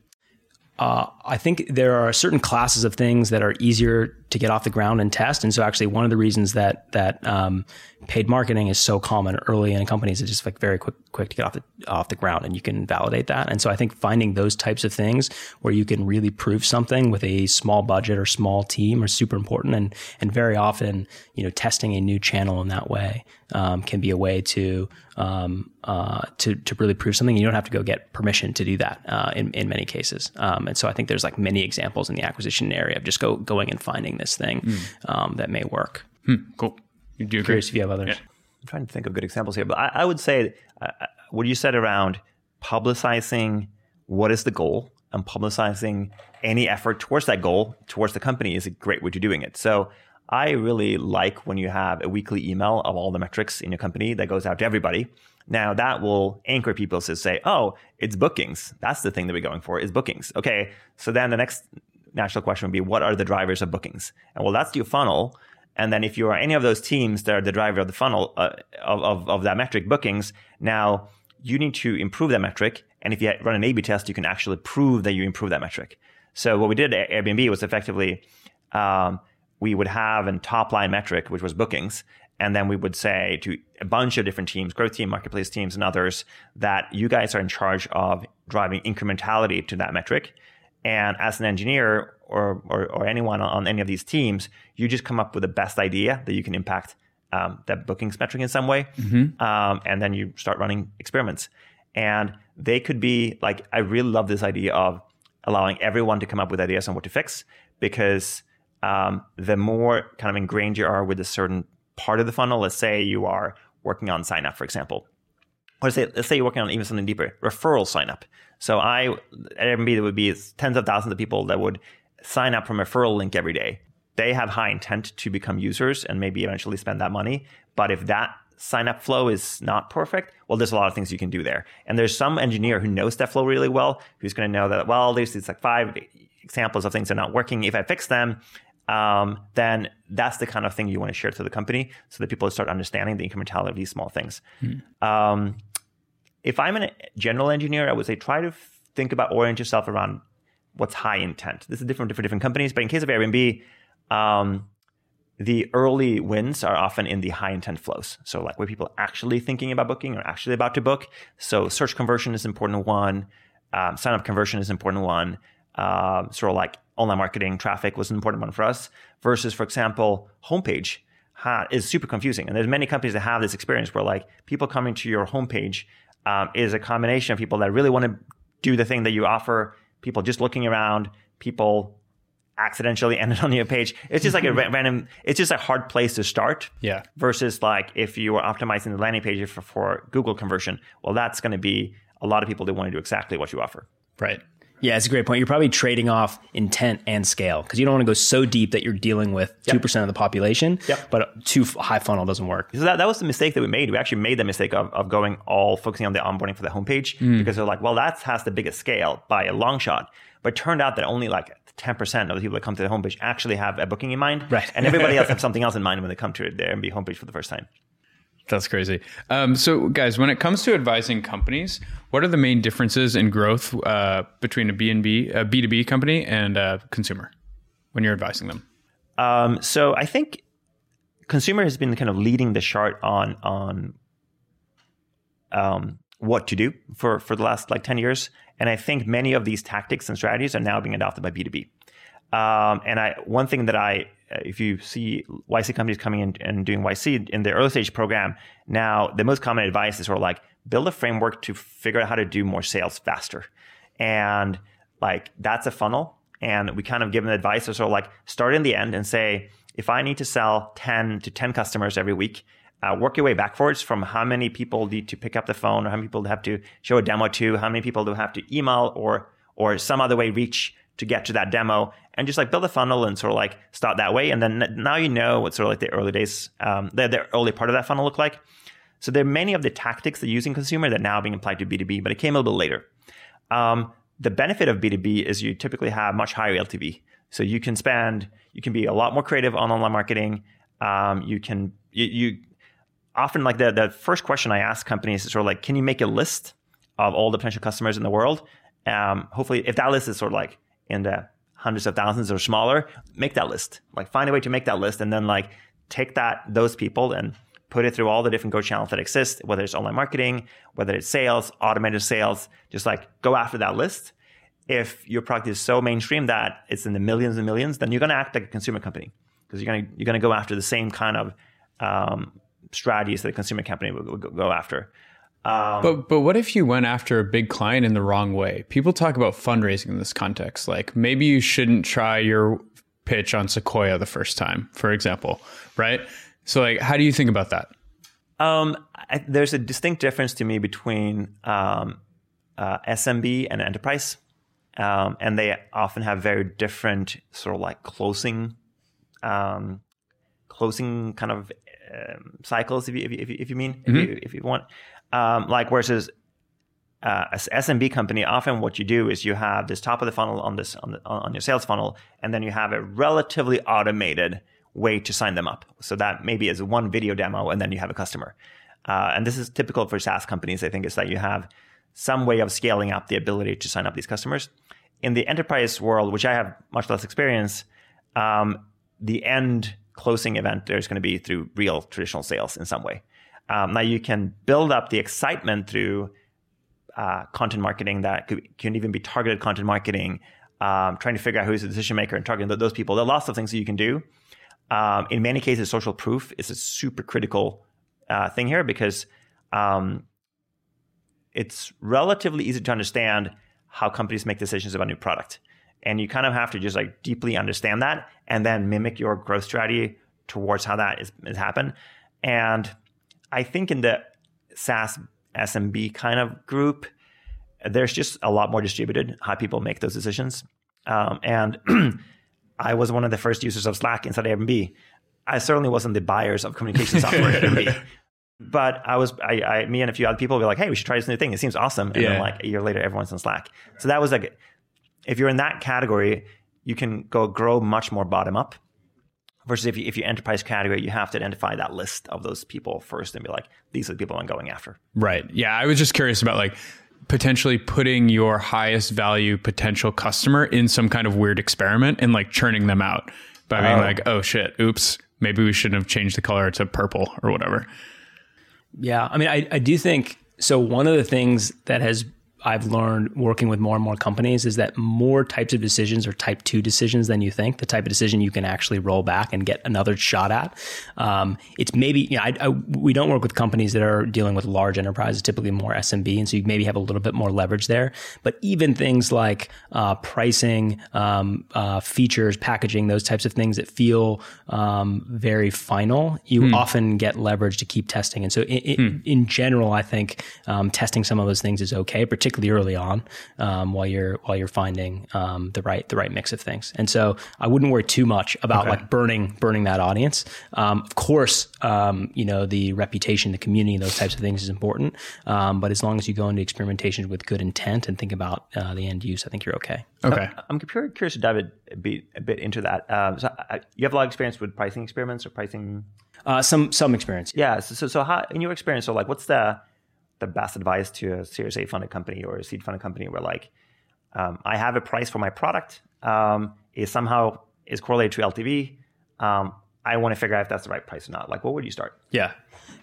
uh, I think there are certain classes of things that are easier to get off the ground and test. And so, actually, one of the reasons that that um, paid marketing is so common early in companies is just like very quick quick to get off the off the ground, and you can validate that. And so, I think finding those types of things where you can really prove something with a small budget or small team are super important. And and very often, you know, testing a new channel in that way um, can be a way to um, uh, to to really prove something. You don't have to go get permission to do that uh, in in many cases. Um, and so I think there's like many examples in the acquisition area of just go going and finding this thing mm. that may work. Hmm, cool. You do agree? Curious if you have others. Yeah. I'm trying to think of good examples here, but I, I would say uh, uh, what you said around publicizing what is the goal and publicizing any effort towards that goal towards the company is a great way to doing it. So I really like when you have a weekly email of all the metrics in your company that goes out to everybody. Now that will anchor people to say, oh, it's bookings. That's the thing that we're going for is bookings. Okay. So then the next natural question would be, what are the drivers of bookings? And well, that's your funnel. And then if you are any of those teams that are the driver of the funnel uh, of, of, of that metric bookings, now you need to improve that metric. And if you run an A/B test, you can actually prove that you improve that metric. So what we did at Airbnb was effectively um, we would have a top line metric, which was bookings. And then we would say to a bunch of different teams, growth team, marketplace teams, and others, that you guys are in charge of driving incrementality to that metric. And as an engineer or, or, or anyone on any of these teams, you just come up with the best idea that you can impact um, that bookings metric in some way. Mm-hmm. Um, and then you start running experiments. And they could be like, I really love this idea of allowing everyone to come up with ideas on what to fix because um, the more kind of ingrained you are with a certain part of the funnel, let's say you are working on sign up, for example, or say, let's say you're working on even something deeper, referral sign up. So I, at Airbnb, there would be tens of thousands of people that would sign up from a referral link every day. They have high intent to become users and maybe eventually spend that money. But if that sign up flow is not perfect, well, there's a lot of things you can do there. And there's some engineer who knows that flow really well, who's going to know that, well, there's these like five examples of things that are not working. If I fix them, um, then that's the kind of thing you want to share to the company so that people start understanding the incrementality of these small things. Mm. Um, if I'm a general engineer, I would say try to think about orient yourself around what's high intent. This is different for different companies, but in case of Airbnb, um, the early wins are often in the high intent flows. So like where people are actually thinking about booking or actually about to book. So search conversion is important one. Um, sign up conversion is important one. Um, sort of like online marketing traffic was an important one for us versus, for example, homepage ha- is super confusing. And there's many companies that have this experience where like people coming to your homepage um, is a combination of people that really want to do the thing that you offer, people just looking around, people accidentally ended on your page. It's just like a random, it's just a hard place to start. Yeah. Versus like if you are optimizing the landing page for, for Google conversion, well, that's going to be a lot of people that want to do exactly what you offer. Right. Yeah, it's a great point. You're probably trading off intent and scale because you don't want to go so deep that you're dealing with two percent of the population. Yep. But too high funnel doesn't work. So that, that was the mistake that we made. We actually made the mistake of, of going all focusing on the onboarding for the homepage mm. because they're like, well, that has the biggest scale by a long shot. But it turned out that only like 10% of the people that come to the homepage actually have a booking in mind. Right. And everybody else have something else in mind when they come to the Airbnb homepage for the first time. That's crazy. Um, so, guys, when it comes to advising companies, what are the main differences in growth uh, between a B&B, a B2B company and a consumer when you're advising them? Um, so, I think consumer has been kind of leading the chart on on um, what to do for for the last like 10 years. And I think many of these tactics and strategies are now being adopted by B2B. Um, and I one thing that I if you see YC companies coming in and doing YC in the early stage program, now the most common advice is sort of like build a framework to figure out how to do more sales faster. And like that's a funnel. And we kind of give them advice of sort of like start in the end and say, if I need to sell 10 to 10 customers every week, uh, work your way backwards from how many people need to pick up the phone or how many people have to show a demo to, how many people do have to email or or some other way reach to get to that demo and just like build a funnel and sort of like start that way. And then now you know what sort of like the early days, um, the, the early part of that funnel look like. So there are many of the tactics that using consumer that are now being applied to B2B, but it came a little bit later. Um, the benefit of B2B is you typically have much higher LTV. So you can spend, you can be a lot more creative on online marketing. Um, you can, you, you, often like the, the first question I ask companies is sort of like, can you make a list of all the potential customers in the world? Um, hopefully, if that list is sort of like the hundreds of thousands or smaller, make that list. Like find a way to make that list and then like take that those people and put it through all the different go channels that exist, whether it's online marketing, whether it's sales, automated sales, just like go after that list. If your product is so mainstream that it's in the millions and millions, then you're going to act like a consumer company because you're going to you're going to go after the same kind of um, strategies that a consumer company would go after. Um, but but what if you went after a big client in the wrong way? People talk about fundraising in this context. Like maybe you shouldn't try your pitch on Sequoia the first time, for example, right? So like, how do you think about that? Um, I, there's a distinct difference to me between um, uh, SMB and enterprise, um, and they often have very different sort of like closing, um, closing kind of um, cycles, if you, if you, if you mean, mm-hmm. if, you, if you want. Um, like versus uh, as SMB company, often what you do is you have this top of the funnel on this on, the, on your sales funnel, and then you have a relatively automated way to sign them up. So that maybe is one video demo, and then you have a customer. Uh, and this is typical for SaaS companies. I think is that you have some way of scaling up the ability to sign up these customers. In the enterprise world, which I have much less experience, um, the end closing event there's going to be through real traditional sales in some way. Um, now you can build up the excitement through uh, content marketing that could, can even be targeted content marketing, um, trying to figure out who's the decision maker and targeting those people. There are lots of things that you can do. Um, in many cases, social proof is a super critical uh, thing here because um, it's relatively easy to understand how companies make decisions about new product. And you kind of have to just like deeply understand that and then mimic your growth strategy towards how that is, is happen. And I think in the SaaS SMB kind of group, there's just a lot more distributed how people make those decisions. Um, and I was one of the first users of Slack inside Airbnb. I certainly wasn't the buyers of communication software at Airbnb. But I was, I, I, me and a few other people were like, hey, we should try this new thing. It seems awesome. And yeah. then like a year later, everyone's on Slack. So that was like, if you're in that category, you can go grow much more bottom up versus if you if you enterprise category, you have to identify that list of those people first and be like, these are the people I'm going after. Right. Yeah. I was just curious about like potentially putting your highest value potential customer in some kind of weird experiment and like churning them out by being oh. like, oh shit, oops, maybe we shouldn't have changed the color to purple or whatever. Yeah. I mean, I, I do think so. One of the things that has I've learned working with more and more companies is that more types of decisions are type two decisions than you think. The type of decision you can actually roll back and get another shot at. Um, it's maybe you know, I, I, we don't work with companies that are dealing with large enterprises, typically more SMB, and so you maybe have a little bit more leverage there. But even things like uh, pricing, um, uh, features, packaging, those types of things that feel um, very final, you hmm. often get leverage to keep testing. And so, in, hmm. in general, I think um, testing some of those things is okay, particularly particularly early on, um, while you're while you're finding um, the right the right mix of things. And so I wouldn't worry too much about okay. like burning burning that audience. Um, of course, um, you know the reputation, the community, those types of things is important. Um, but as long as you go into experimentation with good intent and think about uh, the end use, I think you're okay. Okay. I'm curious to dive a bit, a bit into that. Um, so I, you have a lot of experience with pricing experiments or pricing. Uh, some some experience. Yeah. So, so, so how in your experience, so like, what's the the best advice to a Series A funded company or a seed funded company where like um, I have a price for my product um, is somehow is correlated to LTV. Um, I want to figure out if that's the right price or not. Like, what would you start? Yeah,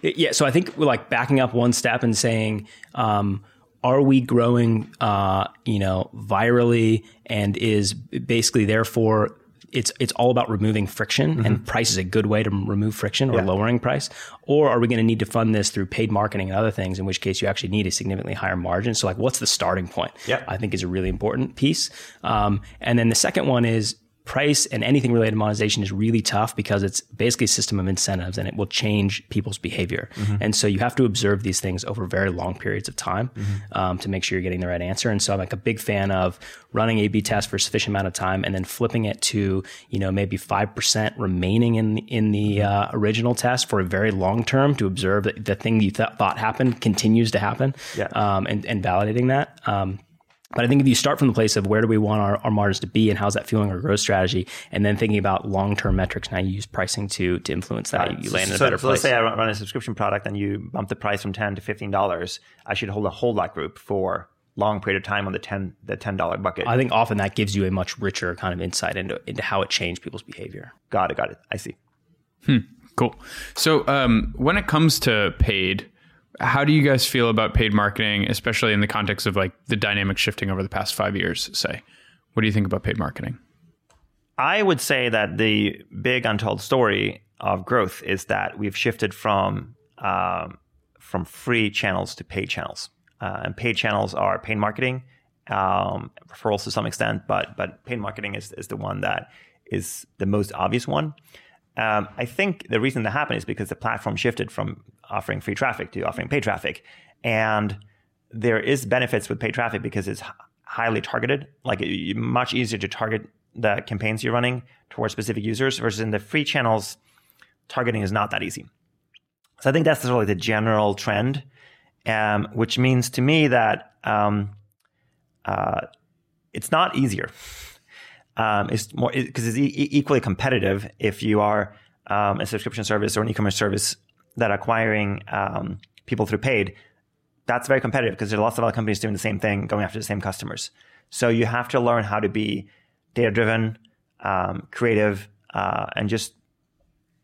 yeah. So I think like backing up one step and saying, um, are we growing, uh, you know, virally, and is basically therefore it's it's all about removing friction, Mm-hmm. and price is a good way to remove friction or lowering price. Or are we going to need to fund this through paid marketing and other things? In which case, you actually need a significantly higher margin. So, like, what's the starting point? Yeah. I think is a really important piece. Um, and then the second one is price and anything related to monetization is really tough because it's basically a system of incentives and it will change people's behavior. And so you have to observe these things over very long periods of time um, to make sure you're getting the right answer. And so I'm like a big fan of running A/B tests for a sufficient amount of time and then flipping it to you know maybe five percent remaining in in the uh, original test for a very long term to observe that the thing you th- thought happened continues to happen. Yeah. Um, and and validating that. Um, but I think if you start from the place of where do we want our, our margins to be and how's that fueling our growth strategy, and then thinking about long term metrics, now you use pricing to to influence that, you, you land in a so, better so place. let's say I run run a subscription product and you bump the price from ten to fifteen dollars. I should hold a hold that group for long period of time on the ten the ten dollar bucket. I think often that gives you a much richer kind of insight into into how it changed people's behavior. got it, got it. I see. Cool. So, um, when it comes to paid, how do you guys feel about paid marketing, especially in the context of like the dynamic shifting over the past five years? Say, what do you think about paid marketing? I would say that the big untold story of growth is that we've shifted from um, from free channels to paid channels, uh, and paid channels are paid marketing, um, referrals to some extent, but but paid marketing is is the one that is the most obvious one. Um, I think the reason that happened is because the platform shifted from offering free traffic to offering paid traffic, and there is benefits with paid traffic because it's highly targeted. Like it, it- much easier to target the campaigns you're running towards specific users versus in the free channels, targeting is not that easy. So I think that's of the general trend, um, which means to me that um, uh, it's not easier. Um, it's more because it's e- e- equally competitive if you are um, a subscription service or an e-commerce service that are acquiring um, people through paid. That's very competitive because there are lots of other companies doing the same thing, going after the same customers. So you have to learn how to be data driven, um, creative, uh, and just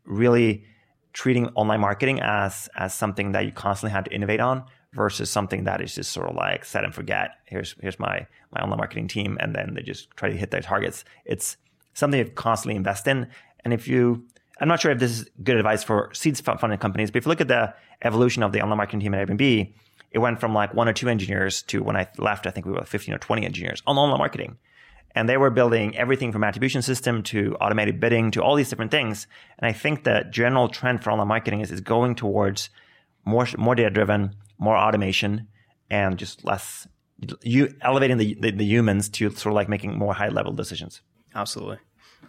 really treating online marketing as as something that you constantly have to innovate on versus something that is just sort of like set and forget. Here's here's my my online marketing team, and then they just try to hit their targets. It's something you constantly invest in. And if you, I'm not sure if this is good advice for seeds funded companies, but if you look at the evolution of the online marketing team at Airbnb, it went from like one or two engineers to when I left, I think we were 15 or 20 engineers on online marketing. And they were building everything from attribution system to automated bidding to all these different things. And I think the general trend for online marketing is, is going towards more, more data driven, more automation, and just less you elevating the, the, the humans to sort of like making more high level decisions. Absolutely.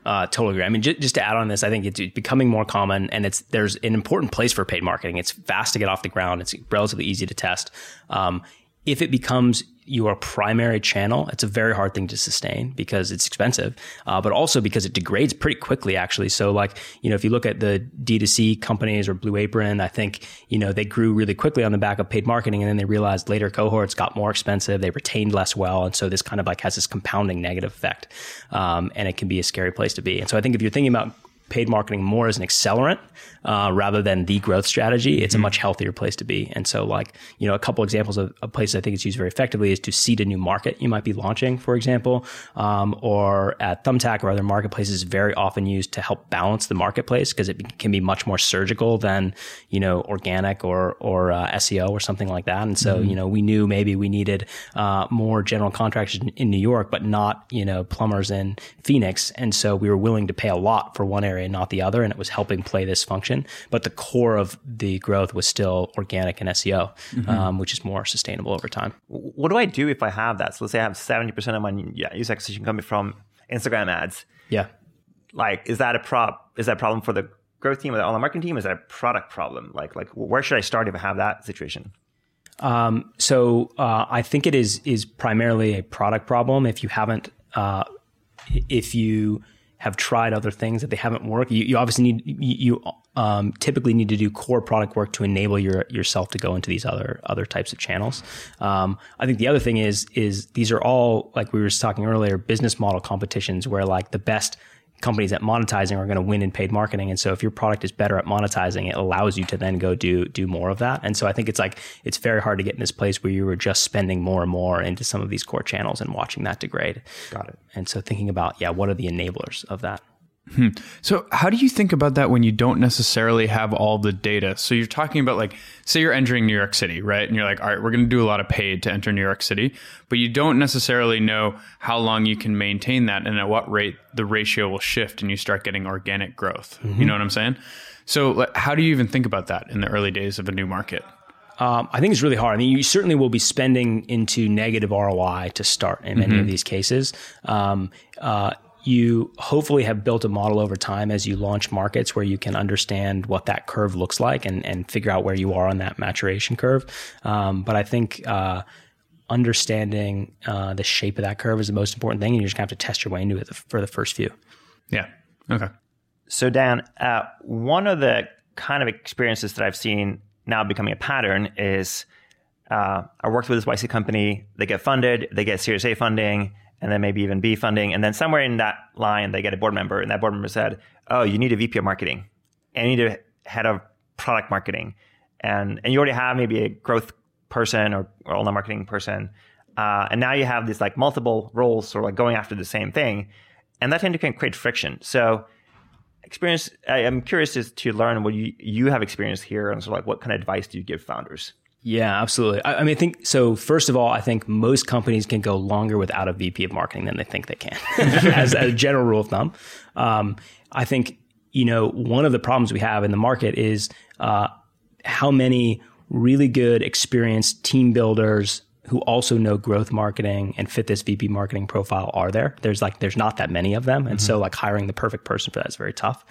Uh, totally agree. I mean, just, just to add on this, I think it's becoming more common, and it's there's an important place for paid marketing. It's fast to get off the ground. It's relatively easy to test. Um, if it becomes your primary channel, it's a very hard thing to sustain because it's expensive, uh, but also because it degrades pretty quickly, actually. So, like, you know, if you look at the D2C companies or Blue Apron, I think, you know, they grew really quickly on the back of paid marketing and then they realized later cohorts got more expensive, they retained less well. And so this kind of like has this compounding negative effect. Um, and it can be a scary place to be. And so I think if you're thinking about paid marketing more as an accelerant uh, rather than the growth strategy, it's a much healthier place to be. And so, like, you know, a couple examples of, of places I think it's used very effectively is to seed a new market you might be launching, for example, um, or at Thumbtack or other marketplaces, very often used to help balance the marketplace because it can be much more surgical than, you know, organic or, or uh, SEO or something like that. And so, you know, we knew maybe we needed uh, more general contractors in, in New York, but not, you know, plumbers in Phoenix. And so we were willing to pay a lot for one area and not the other. And it was helping play this function. But the core of the growth was still organic and SEO, um, which is more sustainable over time. What do I do if I have that? So let's say I have 70% of my yeah, user acquisition coming from Instagram ads. Yeah. Like, is that a prop? Is that a problem for the growth team or the online marketing team? Is that a product problem? Like, like where should I start if I have that situation? Um, so uh, I think it is is primarily a product problem. If you haven't, uh, if you have tried other things that they haven't worked, you, you obviously need you, you um, typically need to do core product work to enable your yourself to go into these other other types of channels. Um, I think the other thing is is these are all like we were just talking earlier, business model competitions where like the best companies at monetizing are going to win in paid marketing. And so if your product is better at monetizing, it allows you to then go do do more of that. And so I think it's like it's very hard to get in this place where you were just spending more and more into some of these core channels and watching that degrade. Got it. And so thinking about, yeah, what are the enablers of that? Hmm. So, how do you think about that when you don't necessarily have all the data? So, you're talking about like, say you're entering New York City, right? And you're like, all right, we're going to do a lot of paid to enter New York City, but you don't necessarily know how long you can maintain that and at what rate the ratio will shift and you start getting organic growth. Mm-hmm. You know what I'm saying? So, how do you even think about that in the early days of a new market? Um, I think it's really hard. I mean, you certainly will be spending into negative ROI to start in many mm-hmm. of these cases. Um, uh, you hopefully have built a model over time as you launch markets where you can understand what that curve looks like and, and figure out where you are on that maturation curve. Um, but I think uh, understanding uh, the shape of that curve is the most important thing, and you're just gonna have to test your way into it for the first few. Yeah. Okay. So Dan, uh, one of the kind of experiences that I've seen now becoming a pattern is uh, I worked with this YC company. They get funded, they get Series A funding, and then maybe even B funding. And then somewhere in that line, they get a board member, and that board member said, "Oh, you need a VP of marketing, and you need a head of product marketing, and and you already have maybe a growth person or, or online marketing person, uh, and now you have these like multiple roles sort of like going after the same thing, and that tend to can create friction. So." Experience. I, am curious to, learn what you, you have experienced here, and sort of like what kind of advice do you give founders? Yeah, absolutely. I, I, mean, I think so. First of all, I think most companies can go longer without a VP of marketing than they think they can, as, as, a general rule of thumb. Um, I think you know one of the problems we have in the market is uh, how many really good, experienced team builders who also know growth marketing and fit this VP marketing profile are there. There's like there's not that many of them, and mm-hmm. so like hiring the perfect person for that is very tough.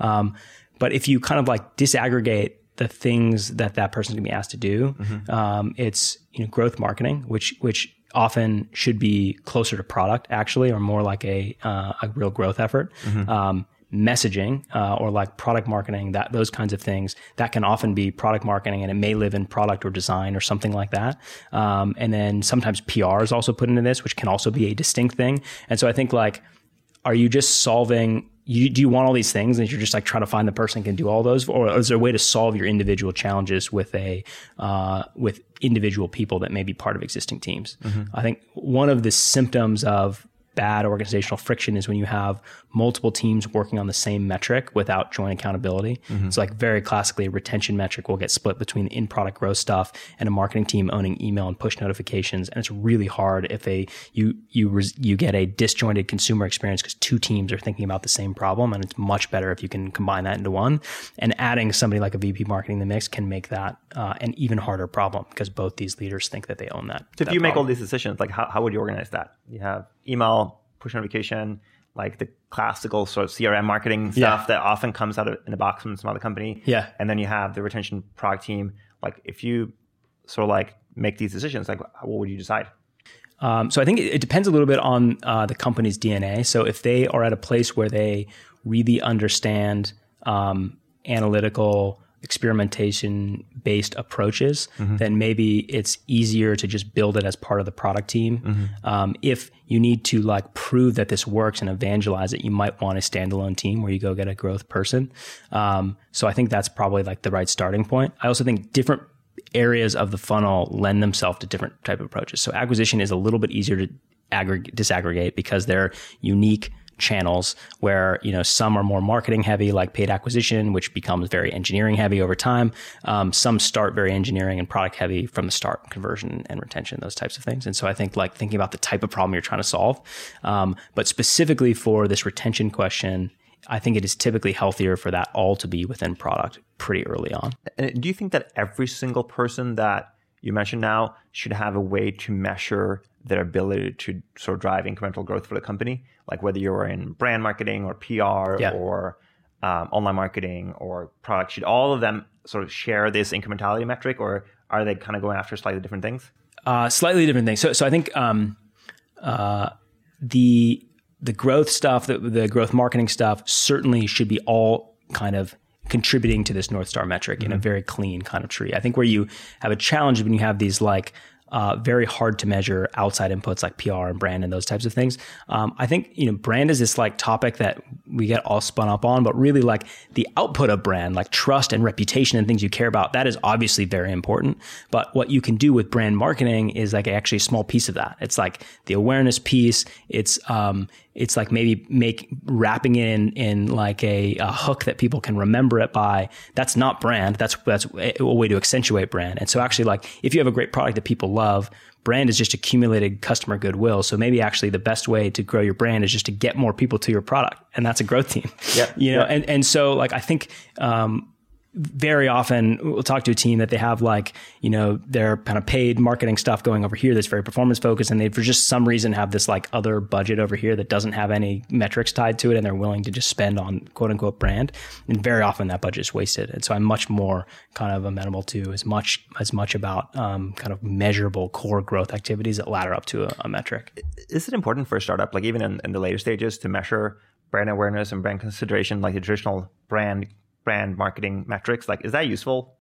Um, but if you kind of like disaggregate the things that that person's to be asked to do. Mm-hmm. Um, it's you know growth marketing, which which often should be closer to product actually, or more like a uh, a real growth effort. Mm-hmm. Um, messaging uh, or like product marketing that those kinds of things that can often be product marketing and it may live in product or design or something like that um, and then sometimes pr is also put into this which can also be a distinct thing and so i think like are you just solving you, do you want all these things and you're just like trying to find the person who can do all those or is there a way to solve your individual challenges with a uh, with individual people that may be part of existing teams mm-hmm. i think one of the symptoms of bad organizational friction is when you have multiple teams working on the same metric without joint accountability. Mm-hmm. So, like very classically, a retention metric will get split between the in-product growth stuff and a marketing team owning email and push notifications. And it's really hard if a you you res, you get a disjointed consumer experience because two teams are thinking about the same problem. And it's much better if you can combine that into one. And adding somebody like a VP marketing in the mix can make that uh, an even harder problem because both these leaders think that they own that. So, that if you problem. make all these decisions, like how, how would you organize that? You have email, push notification, like the classical sort of CRM marketing stuff yeah. that often comes out of, in a box from some other company. Yeah. And then you have the retention product team. Like if you sort of like make these decisions, like what would you decide? Um, so I think it, it, depends a little bit on uh, the company's DNA. So if they are at a place where they really understand um, analytical experimentation based approaches, mm-hmm. then maybe it's easier to just build it as part of the product team. Mm-hmm. Um, if you need to like prove that this works and evangelize it, you might want a standalone team where you go get a growth person. Um, so I think that's probably like the right starting point. I also think different areas of the funnel lend themselves to different type of approaches. So acquisition is a little bit easier to aggregate, disaggregate because they're unique channels where you know some are more marketing heavy like paid acquisition which becomes very engineering heavy over time. Um, some start very engineering and product heavy from the start conversion and retention those types of things. And so i think like thinking about the type of problem you're trying to solve um, but specifically for this retention question I think it is typically healthier for that all to be within product pretty early on. And do you think that every single person that you mentioned now should have a way to measure their ability to sort of drive incremental growth for the company, like whether you're in brand marketing or PR yeah. or um, online marketing or product, should all of them sort of share this incrementality metric, or are they kind of going after slightly different things? Uh, slightly different things. So, so I think um, uh, the the growth stuff, the, the growth marketing stuff, certainly should be all kind of contributing to this North Star metric mm-hmm. in a mm-hmm. very clean kind of tree. I think where you have a challenge when you have these like uh, very hard to measure outside inputs like PR and brand and those types of things. Um, I think you know brand is this like topic that we get all spun up on, but really like the output of brand, like trust and reputation and things you care about, that is obviously very important. But what you can do with brand marketing is like actually a small piece of that. It's like the awareness piece. It's um, it's like maybe make wrapping it in in like a, a, hook that people can remember it by. That's not brand. That's that's a way to accentuate brand. And so actually, like if you have a great product that people love, brand is just accumulated customer goodwill. So maybe actually the best way to grow your brand is just to get more people to your product, and that's a growth team. Yeah, you know, and and so like I think. Um, very often we'll talk to a team that they have like you know their kind of paid marketing stuff going over here that's very performance focused and they for just some reason have this like other budget over here that doesn't have any metrics tied to it and they're willing to just spend on quote unquote brand. And very often that budget is wasted. And so i'm much more kind of amenable to as much as much about um, kind of measurable core growth activities that ladder up to a, a metric. Is it important for a startup like even in, in the later stages to measure brand awareness and brand consideration like the traditional brand brand marketing metrics? Like, is that useful?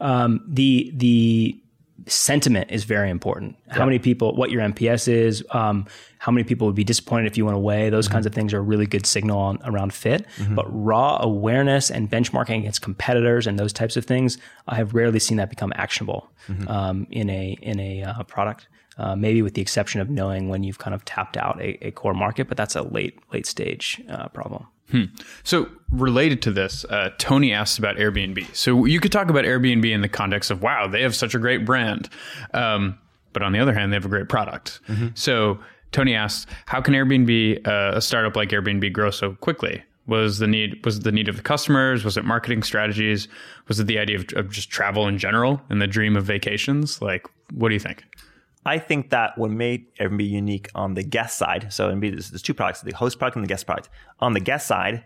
Um, the the sentiment is very important. How many people, what your NPS is, um, how many people would be disappointed if you went away. Those mm-hmm. kinds of things are a really good signal on, around fit. Mm-hmm. But raw awareness and benchmarking against competitors and those types of things, I have rarely seen that become actionable mm-hmm. um, in a in a uh, product. Uh, maybe with the exception of knowing when you've kind of tapped out a, a core market, but that's a late late stage uh, problem. Hmm. So related to this, uh, Tony asked about Airbnb. So you could talk about Airbnb in the context of wow, they have such a great brand, um, but on the other hand, they have a great product. Mm-hmm. So Tony asked, how can Airbnb, uh, a startup like Airbnb, grow so quickly? Was the need was the need of the customers? Was it marketing strategies? Was it the idea of, of just travel in general and the dream of vacations? Like, what do you think? I think that what made Airbnb unique on the guest side, so Airbnb, there's, there's two products, the host product and the guest product. On the guest side,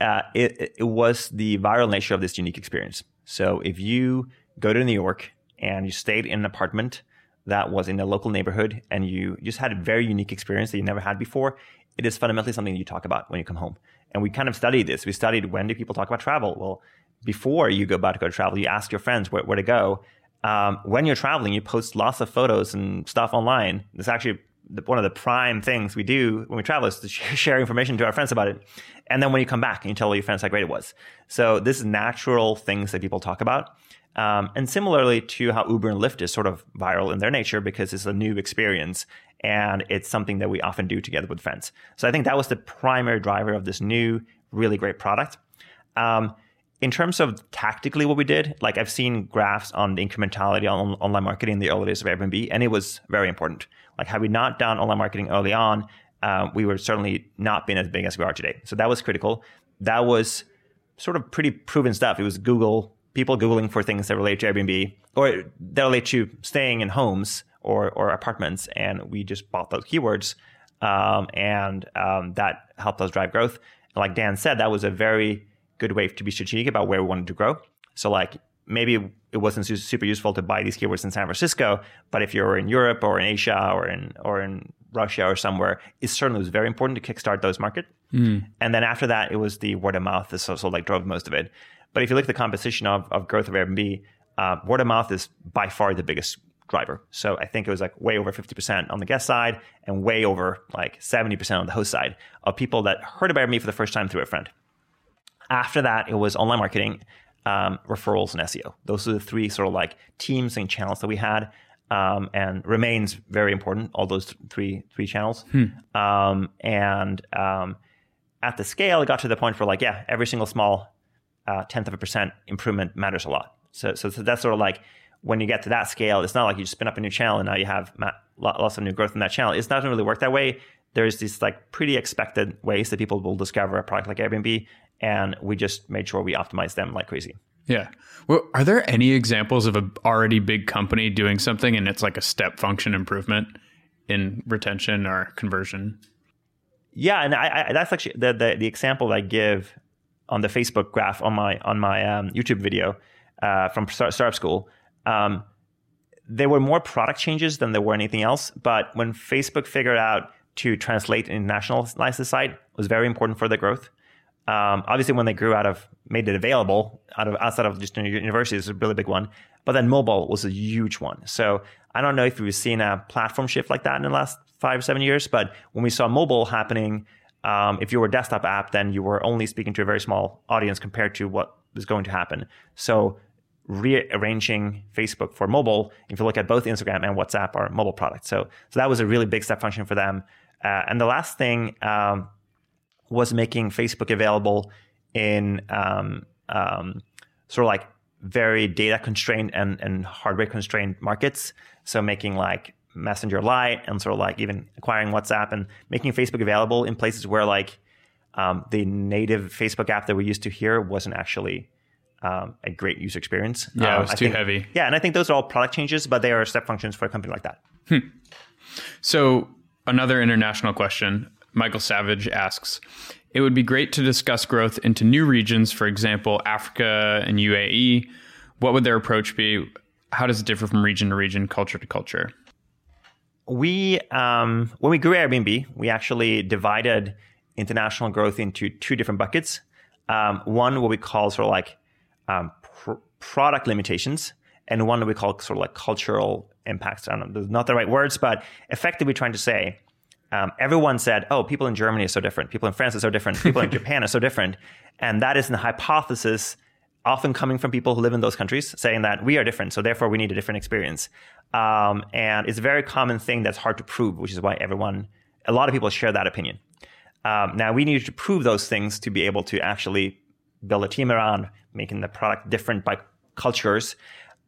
uh, it, it was the viral nature of this unique experience. So if you go to New York and you stayed in an apartment that was in a local neighborhood and you just had a very unique experience that you never had before, it is fundamentally something you talk about when you come home. And we kind of studied this. We studied when do people talk about travel? Well, before you go about to go to travel, you ask your friends where, where to go um, when you're traveling, you post lots of photos and stuff online. It's actually one of the prime things we do when we travel is to share information to our friends about it. And then when you come back and you tell all your friends how great it was. So this is natural things that people talk about. Um, and similarly to how Uber and Lyft is sort of viral in their nature because it's a new experience and it's something that we often do together with friends. So I think that was the primary driver of this new, really great product. Um, in terms of tactically what we did, like I've seen graphs on the incrementality on online marketing in the early days of Airbnb, and it was very important. Like had we not done online marketing early on, uh, we would certainly not been as big as we are today. So that was critical. That was sort of pretty proven stuff. It was Google, people Googling for things that relate to Airbnb or that relate to staying in homes or, or apartments. And we just bought those keywords. Um, and um, that helped us drive growth. And like Dan said, that was a very good way to be strategic about where we wanted to grow. So like maybe it wasn't super useful to buy these keywords in San Francisco, but if you're in Europe or in Asia or in or in Russia or somewhere, it certainly was very important to kickstart those market. Mm. And then after that, it was the word of mouth that so, so like drove most of it. But if you look at the composition of, of growth of Airbnb, uh, word of mouth is by far the biggest driver. So I think it was like way over 50% on the guest side and way over like 70% on the host side of people that heard about me for the first time through a friend. After that, it was online marketing, um, referrals, and SEO. Those are the three sort of like teams and channels that we had. Um, and remains very important. All those three three channels, hmm. um, and um, at the scale, it got to the point where like, yeah, every single small uh, tenth of a percent improvement matters a lot. So, so, so that's sort of like when you get to that scale, it's not like you just spin up a new channel and now you have lots of new growth in that channel. It doesn't really work that way. There's these like pretty expected ways that people will discover a product like Airbnb, and we just made sure we optimized them like crazy. Yeah. Well, are there any examples of a already big company doing something and it's like a step function improvement in retention or conversion? Yeah, and I, I, that's actually the, the, the example I give on the Facebook graph on my on my um, YouTube video uh, from Startup School. Um, there were more product changes than there were anything else. But when Facebook figured out to translate and internationalize the site was very important for the growth. Um, obviously, when they grew out of, made it available out of outside of just universities, is a really big one. But then mobile was a huge one. So I don't know if we've seen a platform shift like that in the last five or seven years, but when we saw mobile happening, um, if you were a desktop app, then you were only speaking to a very small audience compared to what was going to happen. So rearranging Facebook for mobile, if you look at both Instagram and WhatsApp are mobile products. So, so that was a really big step function for them. Uh, and the last thing um, was making Facebook available in um, um, sort of like very data constrained and, and hardware constrained markets. So making like Messenger Lite and sort of like even acquiring WhatsApp and making Facebook available in places where like um, the native Facebook app that we used to here wasn't actually um, a great user experience. Yeah, Um, it was I too think- heavy. Yeah, and I think those are all product changes, but they are step functions for a company like that. So, another international question. Michael Savage asks It would be great to discuss growth into new regions, for example, Africa and UAE. What would their approach be? How does it differ from region to region, culture to culture? we um, when we grew Airbnb, we actually divided international growth into two different buckets. Um, one what we call sort of like um, pr- product limitations, and one that we call sort of like cultural impacts. I don't know, not the right words, but effectively trying to say um, everyone said, "Oh, people in Germany are so different. People in France are so different. People in Japan are so different," and that is an hypothesis often coming from people who live in those countries, saying that we are different, so therefore we need a different experience. Um, and it's a very common thing that's hard to prove, which is why everyone, a lot of people share that opinion. Um, now we need to prove those things to be able to actually build a team around making the product different by cultures.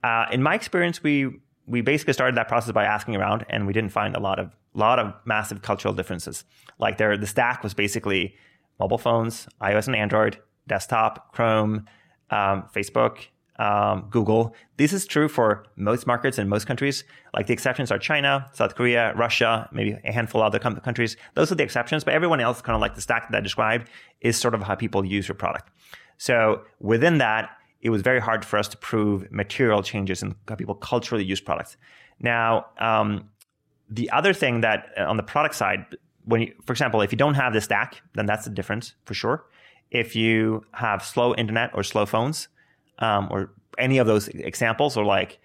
Uh, in my experience, we we basically started that process by asking around, and we didn't find a lot of lot of massive cultural differences. Like there, the stack was basically mobile phones, iOS and Android, desktop, Chrome, um, Facebook, um, Google. This is true for most markets in most countries. Like the exceptions are China, South Korea, Russia, maybe a handful of other com- countries. Those are the exceptions, but everyone else, kind of like the stack that I described, is sort of how people use your product. So within that, it was very hard for us to prove material changes in how people culturally use products. Now, um, the other thing that uh, on the product side, when you, for example, if you don't have the stack, then that's the difference for sure. If you have slow internet or slow phones, um, or any of those examples, or like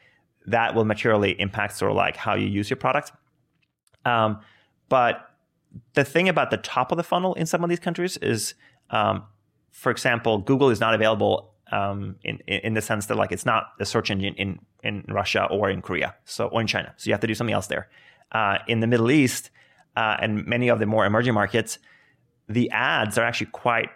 that will materially impact sort of like how you use your product. Um, but the thing about the top of the funnel in some of these countries is, um, for example, Google is not available um, in in the sense that like it's not a search engine in in Russia or in Korea, so or in China. So you have to do something else there. Uh, in the Middle East uh, and many of the more emerging markets, the ads are actually quite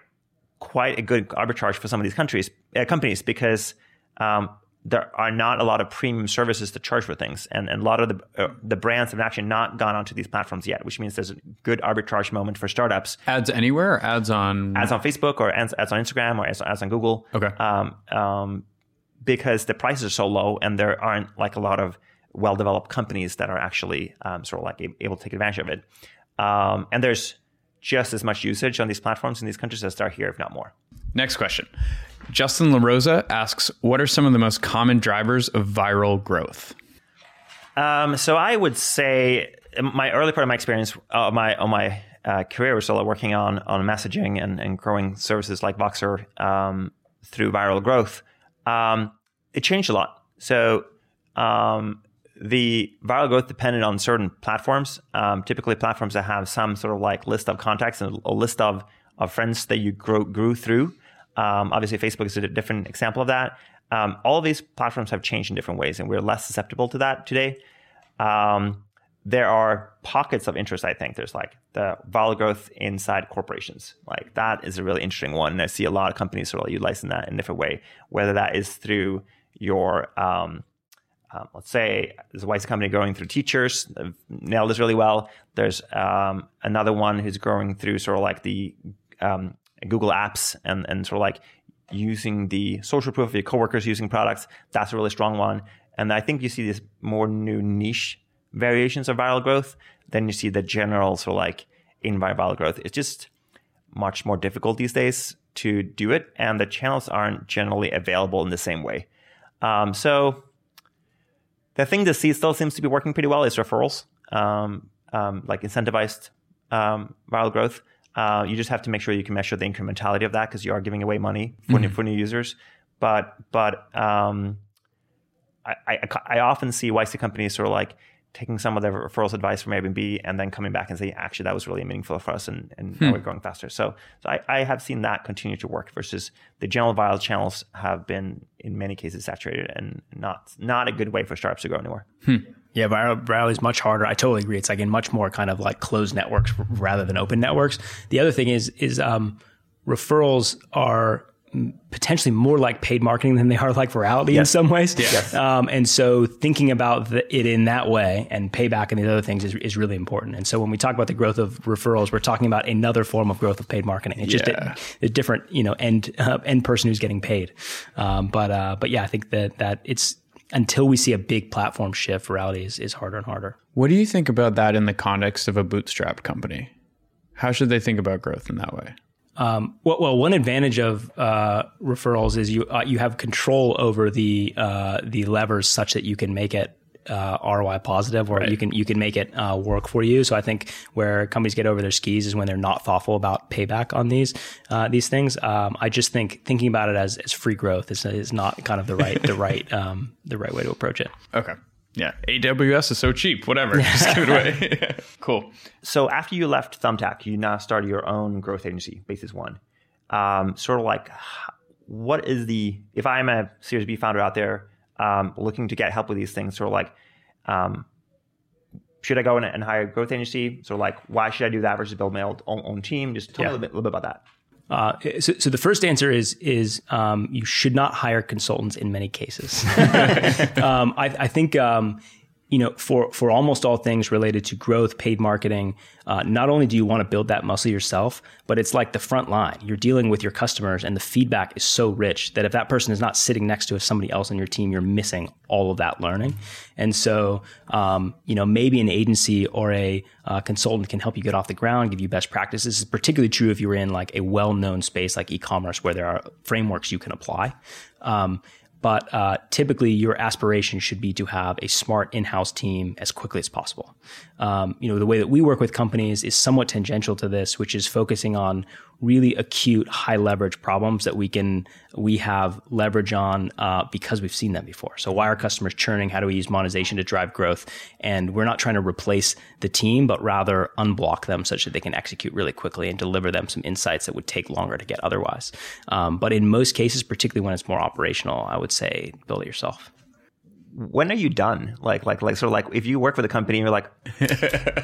quite a good arbitrage for some of these countries uh, companies because um, there are not a lot of premium services to charge for things, and, and a lot of the uh, the brands have actually not gone onto these platforms yet, which means there's a good arbitrage moment for startups. Ads anywhere ads on. Ads on Facebook or ads, ads on Instagram or ads, ads on Google. Okay. Um, um, because the prices are so low and there aren't like a lot of well developed companies that are actually um, sort of like able to take advantage of it. Um, and there's just as much usage on these platforms in these countries as there are here, if not more. Next question. Justin LaRosa asks What are some of the most common drivers of viral growth? Um, so I would say my early part of my experience, uh, my on my uh, career was still working on on messaging and, and growing services like Voxer um, through viral growth. Um, it changed a lot. So um, the viral growth depended on certain platforms. Um, typically, platforms that have some sort of like list of contacts and a list of of friends that you grow, grew through. Um, obviously, Facebook is a different example of that. Um, all of these platforms have changed in different ways, and we're less susceptible to that today. Um, there are pockets of interest. I think there's like the viral growth inside corporations. Like that is a really interesting one, and I see a lot of companies sort of utilizing that in a different way. Whether that is through your um, let's say there's a YC company growing through teachers, nailed this really well. There's um, another one who's growing through sort of like the um, Google Apps and, and sort of like using the social proof of your coworkers using products. That's a really strong one. And I think you see these more new niche variations of viral growth than you see the general sort of like in viral growth. It's just much more difficult these days to do it, and the channels aren't generally available in the same way. Um, so the thing that see- still seems to be working pretty well is referrals, um, um, like incentivized um, viral growth. Uh, you just have to make sure you can measure the incrementality of that because you are giving away money for, new, for new users. But but um, I, I, I often see YC companies sort of like taking some of their referrals advice from Airbnb and then coming back and saying, actually, that was really meaningful for us and, and now we're growing faster. So, so I, I have seen that continue to work versus the general viral channels have been in many cases saturated and not not a good way for startups to grow anymore. Yeah, viral, viral is much harder. I totally agree. It's like in much more kind of like closed networks rather than open networks. The other thing is is um, referrals are potentially more like paid marketing than they are like virality yes. in some ways. Yes. Um, and so thinking about the, it in that way and payback and these other things is, is really important. And so when we talk about the growth of referrals, we're talking about another form of growth of paid marketing. It's yeah. just a, a, different, you know, end uh, end person who's getting paid. Um, but uh, but yeah, I think that that it's until we see a big platform shift, virality is, is harder and harder. What do you think about that in the context of a bootstrapped company? How should they think about growth in that way? Um, well, well, one advantage of uh, referrals is you uh, you have control over the uh, the levers such that you can make it uh, ROI positive, or right. you can you can make it uh, work for you. So I think where companies get over their skis is when they're not thoughtful about payback on these uh, these things. Um, I just think thinking about it as, as free growth is, is not kind of the right the right um, the right way to approach it. Okay. Yeah, AWS is so cheap. Whatever, just give it away. cool. So after you left Thumbtack, you now started your own growth agency, Basis One. Um, sort of like, what is the if I'm a Series B founder out there um, looking to get help with these things, sort of like, um, should I go in and hire a growth agency? Sort of like, why should I do that versus build my own, own team? Just tell yeah. me a little bit, a little bit about that. Uh, so, so, the first answer is is um, you should not hire consultants in many cases. um, I, I, think um, you know, for for almost all things related to growth, paid marketing, uh, not only do you want to build that muscle yourself, but it's like the front line. You're dealing with your customers, and the feedback is so rich that if that person is not sitting next to somebody else on your team, you're missing all of that learning. And so, um, you know, maybe an agency or a uh, consultant can help you get off the ground, give you best practices. This is particularly true if you're in like a well-known space like e-commerce, where there are frameworks you can apply. Um, but uh, typically your aspiration should be to have a smart in-house team as quickly as possible. Um, you know, the way that we work with companies is somewhat tangential to this, which is focusing on really acute, high leverage problems that we can we have leverage on uh, because we've seen them before. So why are customers churning? How do we use monetization to drive growth? And we're not trying to replace the team, but rather unblock them such that they can execute really quickly and deliver them some insights that would take longer to get otherwise. Um, but in most cases, particularly when it's more operational, I would say build it yourself when are you done? Like, like, like, sort of like, if you work for the company, you're like,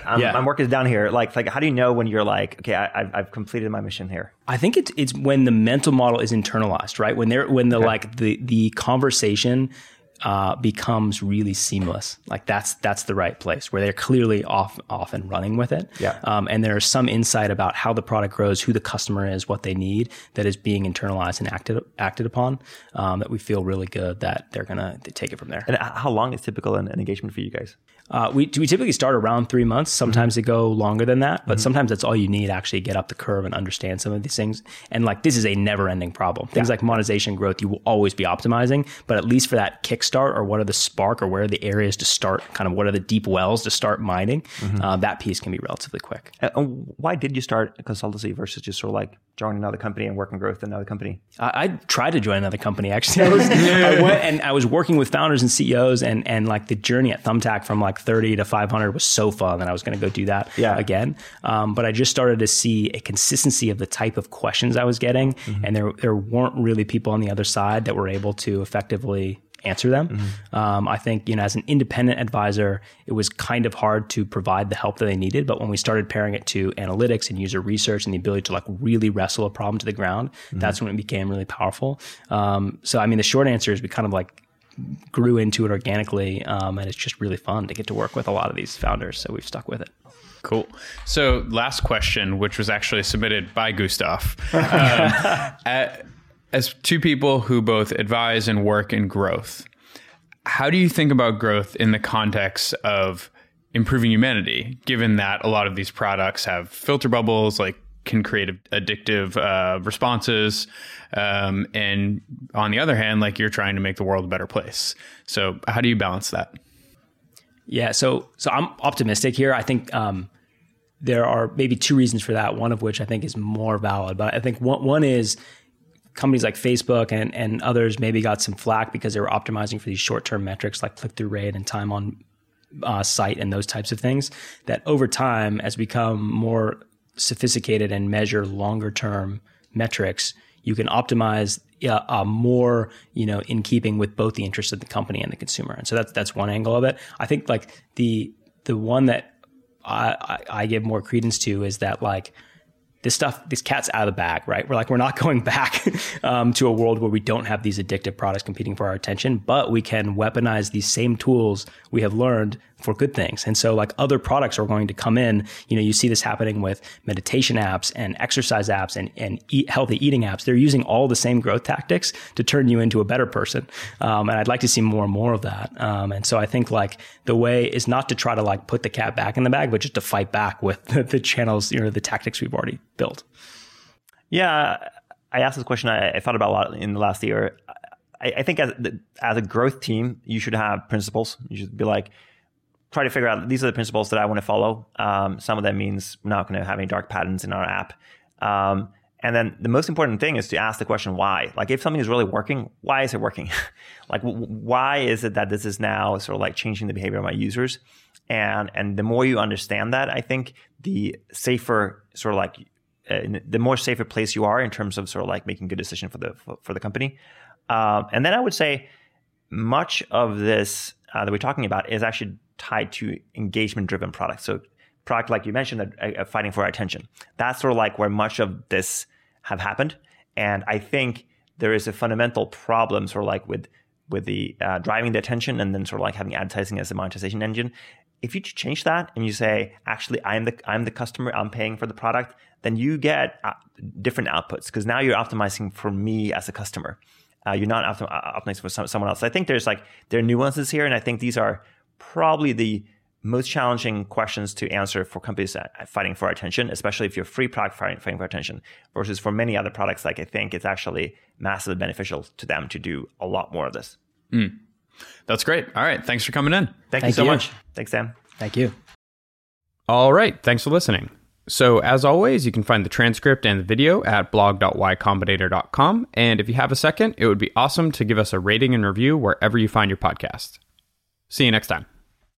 I'm, yeah. I'm working down here. Like, like, how do you know when you're like, okay, I, have I've completed my mission here? I think it's it's when the mental model is internalized, right? When they're when the okay. like the the conversation uh, becomes really seamless. Like that's that's the right place where they're clearly off off and running with it. Yeah. Um, and there's some insight about how the product grows, who the customer is, what they need, that is being internalized and acted acted upon. Um, that we feel really good that they're gonna take it from there. And how long is typical an, an engagement for you guys? Uh, we we typically start around three months. Sometimes mm-hmm. they go longer than that, but mm-hmm. sometimes that's all you need actually get up the curve and understand some of these things. And like this is a never ending problem. Things yeah. like monetization growth, you will always be optimizing, but at least for that kickstart or what are the spark or where are the areas to start, kind of what are the deep wells to start mining, mm-hmm. uh, that piece can be relatively quick. And why did you start a consultancy versus just sort of like joining another company and working growth in another company? I, I tried to join another company actually. I, was, I went and I was working with founders and CEOs and and like the journey at Thumbtack from like 30 to 500 was so fun that I was going to go do that yeah. again. Um, but I just started to see a consistency of the type of questions I was getting, mm-hmm. and there there weren't really people on the other side that were able to effectively answer them. Mm-hmm. Um, I think you know as an independent advisor, it was kind of hard to provide the help that they needed. But when we started pairing it to analytics and user research and the ability to like really wrestle a problem to the ground, mm-hmm. that's when it became really powerful. Um, so I mean, the short answer is we kind of like grew into it organically, um, and it's just really fun to get to work with a lot of these founders. So we've stuck with it. Cool. So, last question, which was actually submitted by Gustaf. Um, at, as two people who both advise and work in growth, how do you think about growth in the context of improving humanity, given that a lot of these products have filter bubbles, like can create addictive uh, responses, um, and on the other hand, like you're trying to make the world a better place. So, how do you balance that? Yeah, so so I'm optimistic here. I think um, there are maybe two reasons for that. One of which I think is more valid, but I think one one is companies like Facebook and, and others maybe got some flack because they were optimizing for these short term metrics like click through rate and time on uh, site and those types of things. That over time, has become more sophisticated and measure longer term metrics, you can optimize uh, uh, more, you know, in keeping with both the interests of the company and the consumer. And so that's that's one angle of it. I think like the the one that I, I, I give more credence to is that like this stuff, this cat's out of the bag, right? We're like, we're not going back um, to a world where we don't have these addictive products competing for our attention, but we can weaponize these same tools we have learned for good things. And so like other products are going to come in. You know, you see this happening with meditation apps and exercise apps and, and eat, healthy eating apps. They're using all the same growth tactics to turn you into a better person. Um, and I'd like to see more and more of that. Um, and so I think like the way is not to try to like put the cat back in the bag, but just to fight back with the, the channels, you know, the tactics we've already built. Yeah. I asked this question. I, I thought about a lot in the last year. I, I think as, as a growth team, you should have principles. You should be like, try to figure out these are the principles that I want to follow. Um, some of that means we're not going to have any dark patterns in our app. Um, and then the most important thing is to ask the question why. Like if something is really working, why is it working? like w- why is it that this is now sort of like changing the behavior of my users? And and the more you understand that, I think the safer sort of like uh, the more safer place you are in terms of sort of like making good decision for the for, for the company. Um, and then I would say much of this uh, that we're talking about is actually tied to engagement driven products. So product like you mentioned, uh, uh, fighting for attention. That's sort of like where much of this have happened. And I think there is a fundamental problem sort of like with with the uh, driving the attention and then sort of like having advertising as a monetization engine. If you change that and you say, actually, I'm the I'm the customer, I'm paying for the product, then you get uh, different outputs because now you're optimizing for me as a customer. Uh, you're not optim- uh, optimizing for some, someone else. I think there's like there are nuances here, and I think these are probably the most challenging questions to answer for companies fighting for attention, especially if you're free product fighting, fighting for attention, versus for many other products. Like I think it's actually massively beneficial to them to do a lot more of this. Mm. That's great. All right. Thanks for coming in. Thank, Thank you so you. much. Thanks, Sam. Thank you. All right. Thanks for listening. So, as always, you can find the transcript and the video at blog.ycombinator.com. And if you have a second, it would be awesome to give us a rating and review wherever you find your podcast. See you next time.